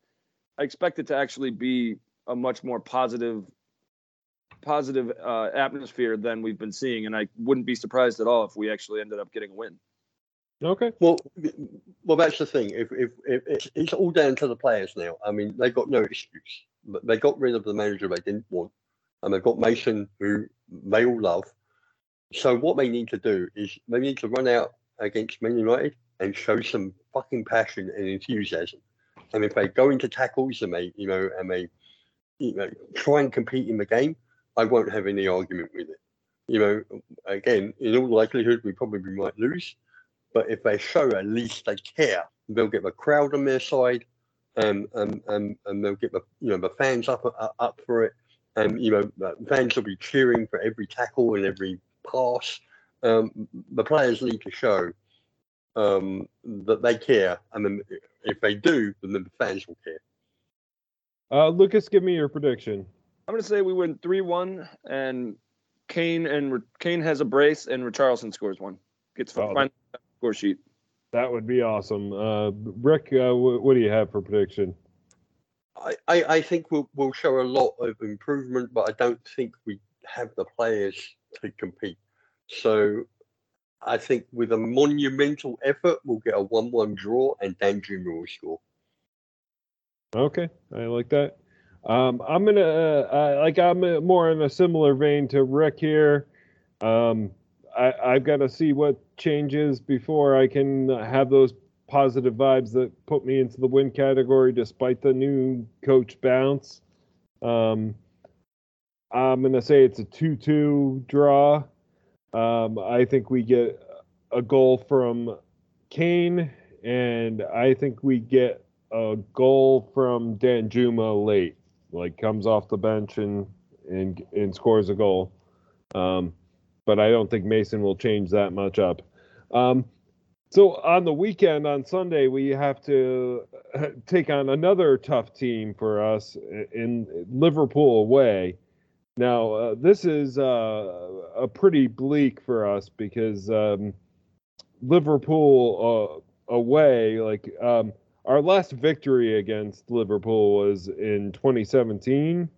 I expect it to actually be a much more positive positive uh, atmosphere than we've been seeing, and I wouldn't be surprised at all if we actually ended up getting a win. Okay. Well, well, that's the thing. If, if, if it's, it's all down to the players now. I mean, they've got no excuse. They got rid of the manager they didn't want, and they've got Mason, who they all love. So what they need to do is they need to run out against Man United and show some fucking passion and enthusiasm. And if they go into tackles and they, you know, and they, you know, try and compete in the game, I won't have any argument with it. You know, again, in all likelihood, we probably might lose, but if they show at least they care, they'll get the crowd on their side, and and and, and they'll get the you know the fans up up, up for it, and you know the fans will be cheering for every tackle and every pass. Um, the players need to show um, that they care, and then if they do, then the fans will care. Uh, Lucas, give me your prediction. I'm going to say we win three one, and Kane and Kane has a brace, and Richarlison scores one. Gets oh, final score sheet. That would be awesome. Uh, Rick, uh, w- what do you have for prediction? I, I, I think we'll, we'll show a lot of improvement, but I don't think we have the players to compete. So I think with a monumental effort, we'll get a 1 1 draw and Danjuma will score. Okay, I like that. Um, I'm gonna uh, like I'm more in a similar vein to Rick here. Um, I, I've got to see what changes before I can have those positive vibes that put me into the win category, despite the new coach bounce. Um, I'm gonna say it's a two-two draw. Um, I think we get a goal from Kane, and I think we get a goal from Danjuma late like comes off the bench and and and scores a goal. Um, but I don't think Mason will change that much up. Um, so on the weekend on Sunday we have to take on another tough team for us in Liverpool away. Now uh, this is uh, a pretty bleak for us because um, Liverpool uh, away like um, our last victory against Liverpool was in 2017.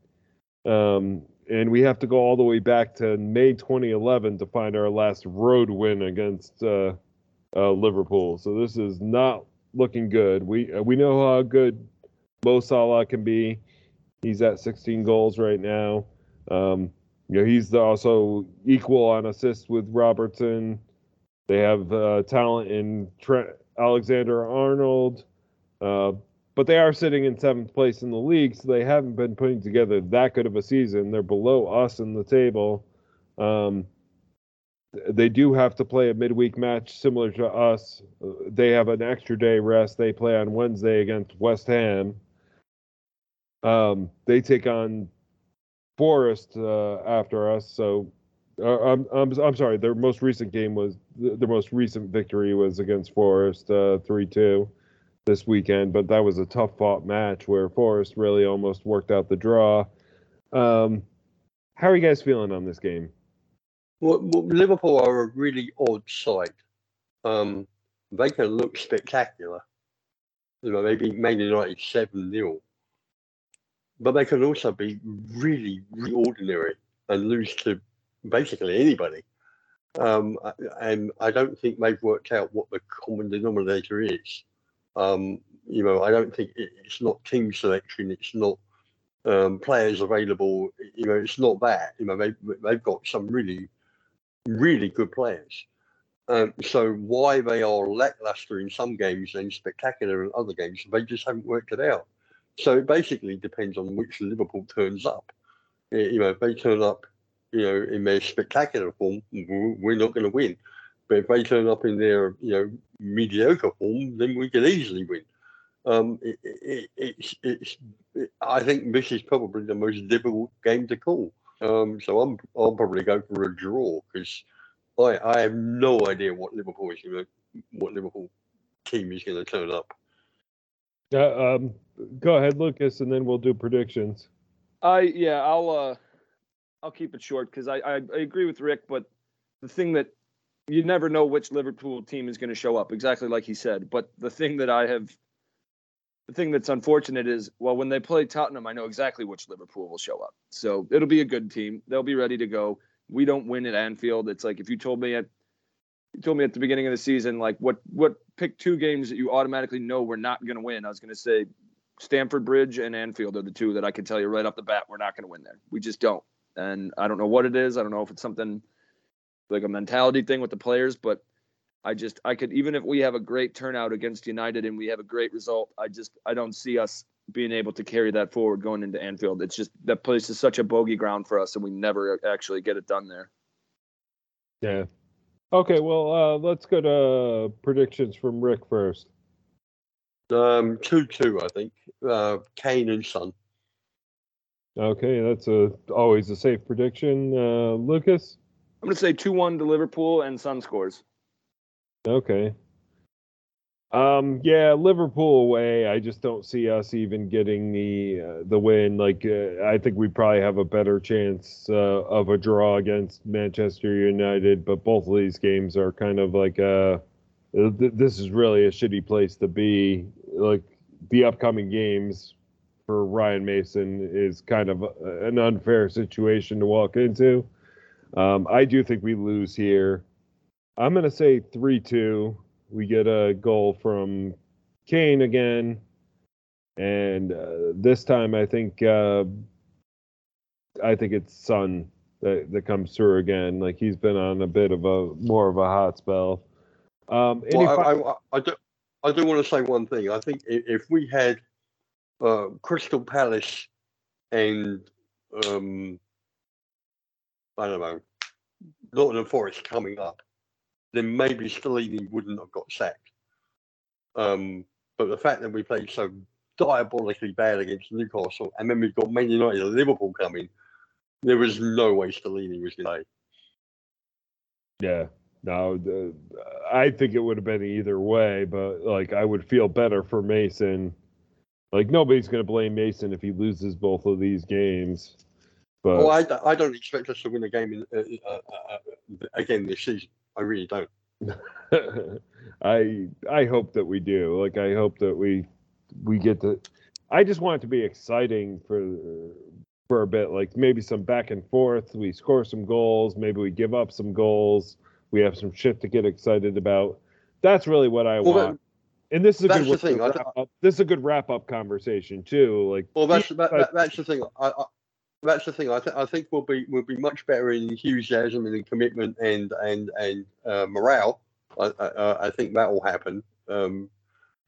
Um, and we have to go all the way back to May 2011 to find our last road win against uh, uh, Liverpool. So this is not looking good. We uh, we know how good Mo Salah can be. He's at 16 goals right now. Um, you know, he's also equal on assists with Robertson. They have uh, talent in Trent Alexander Arnold. But they are sitting in seventh place in the league, so they haven't been putting together that good of a season. They're below us in the table. Um, they do have to play a midweek match similar to us. They have an extra day rest. They play on Wednesday against West Ham. Um, they take on Forest uh, after us. So uh, I'm, I'm I'm sorry. Their most recent game was their most recent victory was against Forest, uh, three uh, two this weekend, but that was a tough fought match where Forest really almost worked out the draw. Um, how are you guys feeling on this game? Well, Liverpool are a really odd side. Um, they can look spectacular. You know, they maybe Man United 7 0. But they can also be really, really ordinary and lose to basically anybody. Um, and I don't think they've worked out what the common denominator is. Um, you know, I don't think it, it's not team selection. It's not um, players available. You know, it's not that. You know, they they've got some really, really good players. Um, so why they are lackluster in some games and spectacular in other games, they just haven't worked it out. So it basically depends on which Liverpool turns up. You know, if they turn up, you know, in their spectacular form, we're not going to win. But if they turn up in their, you know, mediocre form, then we can easily win. Um, it, it, it's it's I think this is probably the most difficult game to call. Um, so I'm I'll probably go for a draw because I I have no idea what Liverpool is going to what Liverpool team is going to turn up. Uh, um, go ahead, Lucas, and then we'll do predictions. I yeah, I'll uh, I'll keep it short because I, I I agree with Rick, but the thing that you never know which Liverpool team is going to show up, exactly like he said. But the thing that I have, the thing that's unfortunate is, well, when they play Tottenham, I know exactly which Liverpool will show up. So it'll be a good team. They'll be ready to go. We don't win at Anfield. It's like if you told me at you told me at the beginning of the season, like what what pick two games that you automatically know we're not going to win. I was going to say Stamford Bridge and Anfield are the two that I can tell you right off the bat we're not going to win there. We just don't. And I don't know what it is. I don't know if it's something like a mentality thing with the players, but I just I could even if we have a great turnout against United and we have a great result, I just I don't see us being able to carry that forward going into Anfield. It's just that place is such a bogey ground for us and we never actually get it done there. Yeah. Okay, well, uh, let's go to predictions from Rick first. Um, two two, I think. Uh, Kane and Son. Okay, that's a always a safe prediction. Uh, Lucas. I'm going to say 2 1 to Liverpool and Son scores. Okay. Um, yeah, Liverpool away. I just don't see us even getting the uh, the win. Like, uh, I think we probably have a better chance uh, of a draw against Manchester United. But both of these games are kind of like uh, th- this is really a shitty place to be. Like the upcoming games for Ryan Mason is kind of an unfair situation to walk into. Um, I do think we lose here. I'm going to say 3 2 we get a goal from Kane again, and uh, this time I think uh, I think it's Son that, that comes through again. Like he's been on a bit of a more of a hot spell. Um, well, I, I, I, do, I do want to say one thing. I think if, if we had uh, Crystal Palace and um, I don't know Nottingham Forest coming up, then maybe Stellini wouldn't have got sacked. Um, but the fact that we played so diabolically bad against Newcastle, and then we've got Man United and Liverpool coming, there was no way Stellini was going to. Yeah, no, the, I think it would have been either way, but like I would feel better for Mason. Like nobody's going to blame Mason if he loses both of these games. But oh, I, I don't expect us to win a game in, uh, uh, uh, uh again this season. I really don't. I I hope that we do. Like I hope that we we get to. I just want it to be exciting for for a bit. Like maybe some back and forth. We score some goals. Maybe we give up some goals. We have some shit to get excited about. That's really what I well, want. and this is a good thing. This is a good wrap up conversation too. Like well, that's that, that's the thing. I, that's the thing. I, th- I think we'll be we'll be much better in enthusiasm and in commitment and and and uh, morale. I, I, I think that will happen. Um,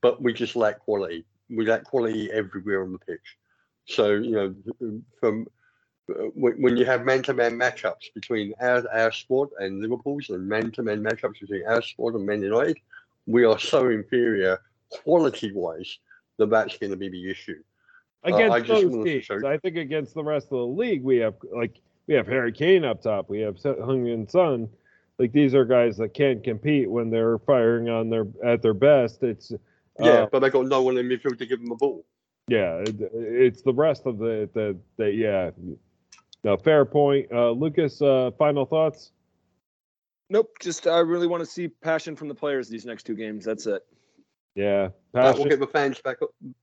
but we just lack quality. We lack quality everywhere on the pitch. So you know, from uh, when you have man-to-man matchups between our, our squad and Liverpool's, and man-to-man matchups between our squad and Man United, we are so inferior quality-wise that that's going to be the issue. Uh, against uh, those teams. I think against the rest of the league, we have like we have Harry Kane up top. We have Heung-min Son. Like these are guys that can't compete when they're firing on their at their best. It's yeah, uh, but they got no one in midfield to give them a ball. Yeah, it, it's the rest of the the, the yeah. No, fair point. Uh, Lucas, uh, final thoughts? Nope. Just I really want to see passion from the players these next two games. That's it. Yeah, that will get the fans back.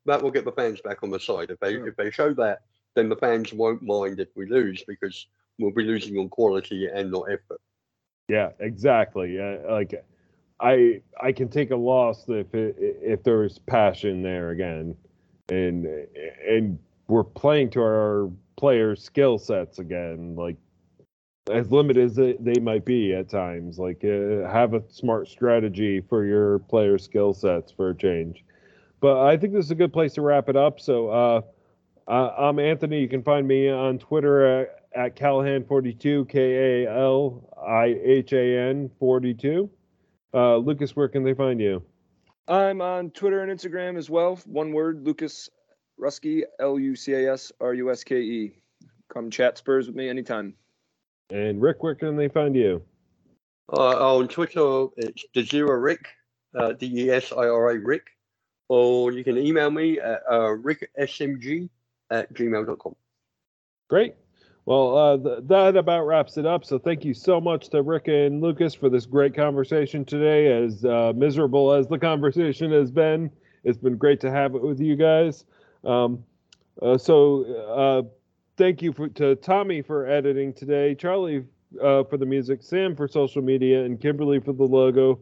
That will get the fans back on the side. If they if they show that, then the fans won't mind if we lose because we'll be losing on quality and not effort. Yeah, exactly. Uh, like I I can take a loss if it, if there's passion there again, and and we're playing to our players' skill sets again. Like as limited as they, might be at times. Like uh, have a smart strategy for your player skill sets for a change. But I think this is a good place to wrap it up. So uh, I'm Anthony. You can find me on Twitter at, at Kalihan42, K A L I H A N 42. Uh, Lucas, where can they find you? I'm on Twitter and Instagram as well. One word, Lucas Ruske, L U C A S R U S K E. Come chat Spurs with me anytime. And Rick, where can they find you? Uh, on Twitter, it's Desira Rick, uh, D E S I R A Rick, or you can email me at uh, ricksmg at gmail.com. Great. Well, uh, th- that about wraps it up. So thank you so much to Rick and Lucas for this great conversation today. As uh, miserable as the conversation has been, it's been great to have it with you guys. Um, uh, so uh, thank you for, to Tommy for editing today, Charlie uh, for the music, Sam for social media, and Kimberly for the logo.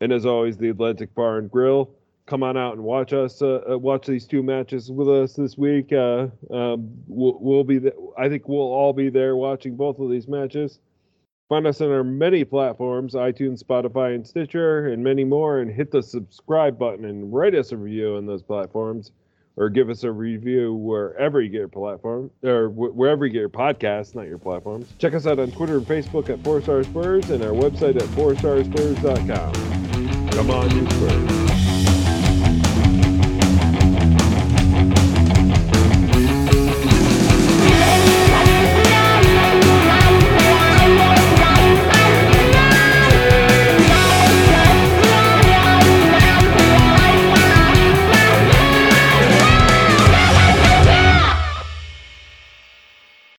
And as always, the Atlantic Bar and Grill come on out and watch us uh, uh, watch these two matches with us this week. Uh, um, we'll, we'll be th- I think we'll all be there watching both of these matches. Find us on our many platforms: iTunes, Spotify, and Stitcher, and many more. And hit the subscribe button and write us a review on those platforms, or give us a review wherever you get your platform or wherever you get your podcasts, not your platforms. Check us out on Twitter and Facebook at Four Star Spurs, and our website at fourstarspurs.com. Come on, you Spurs!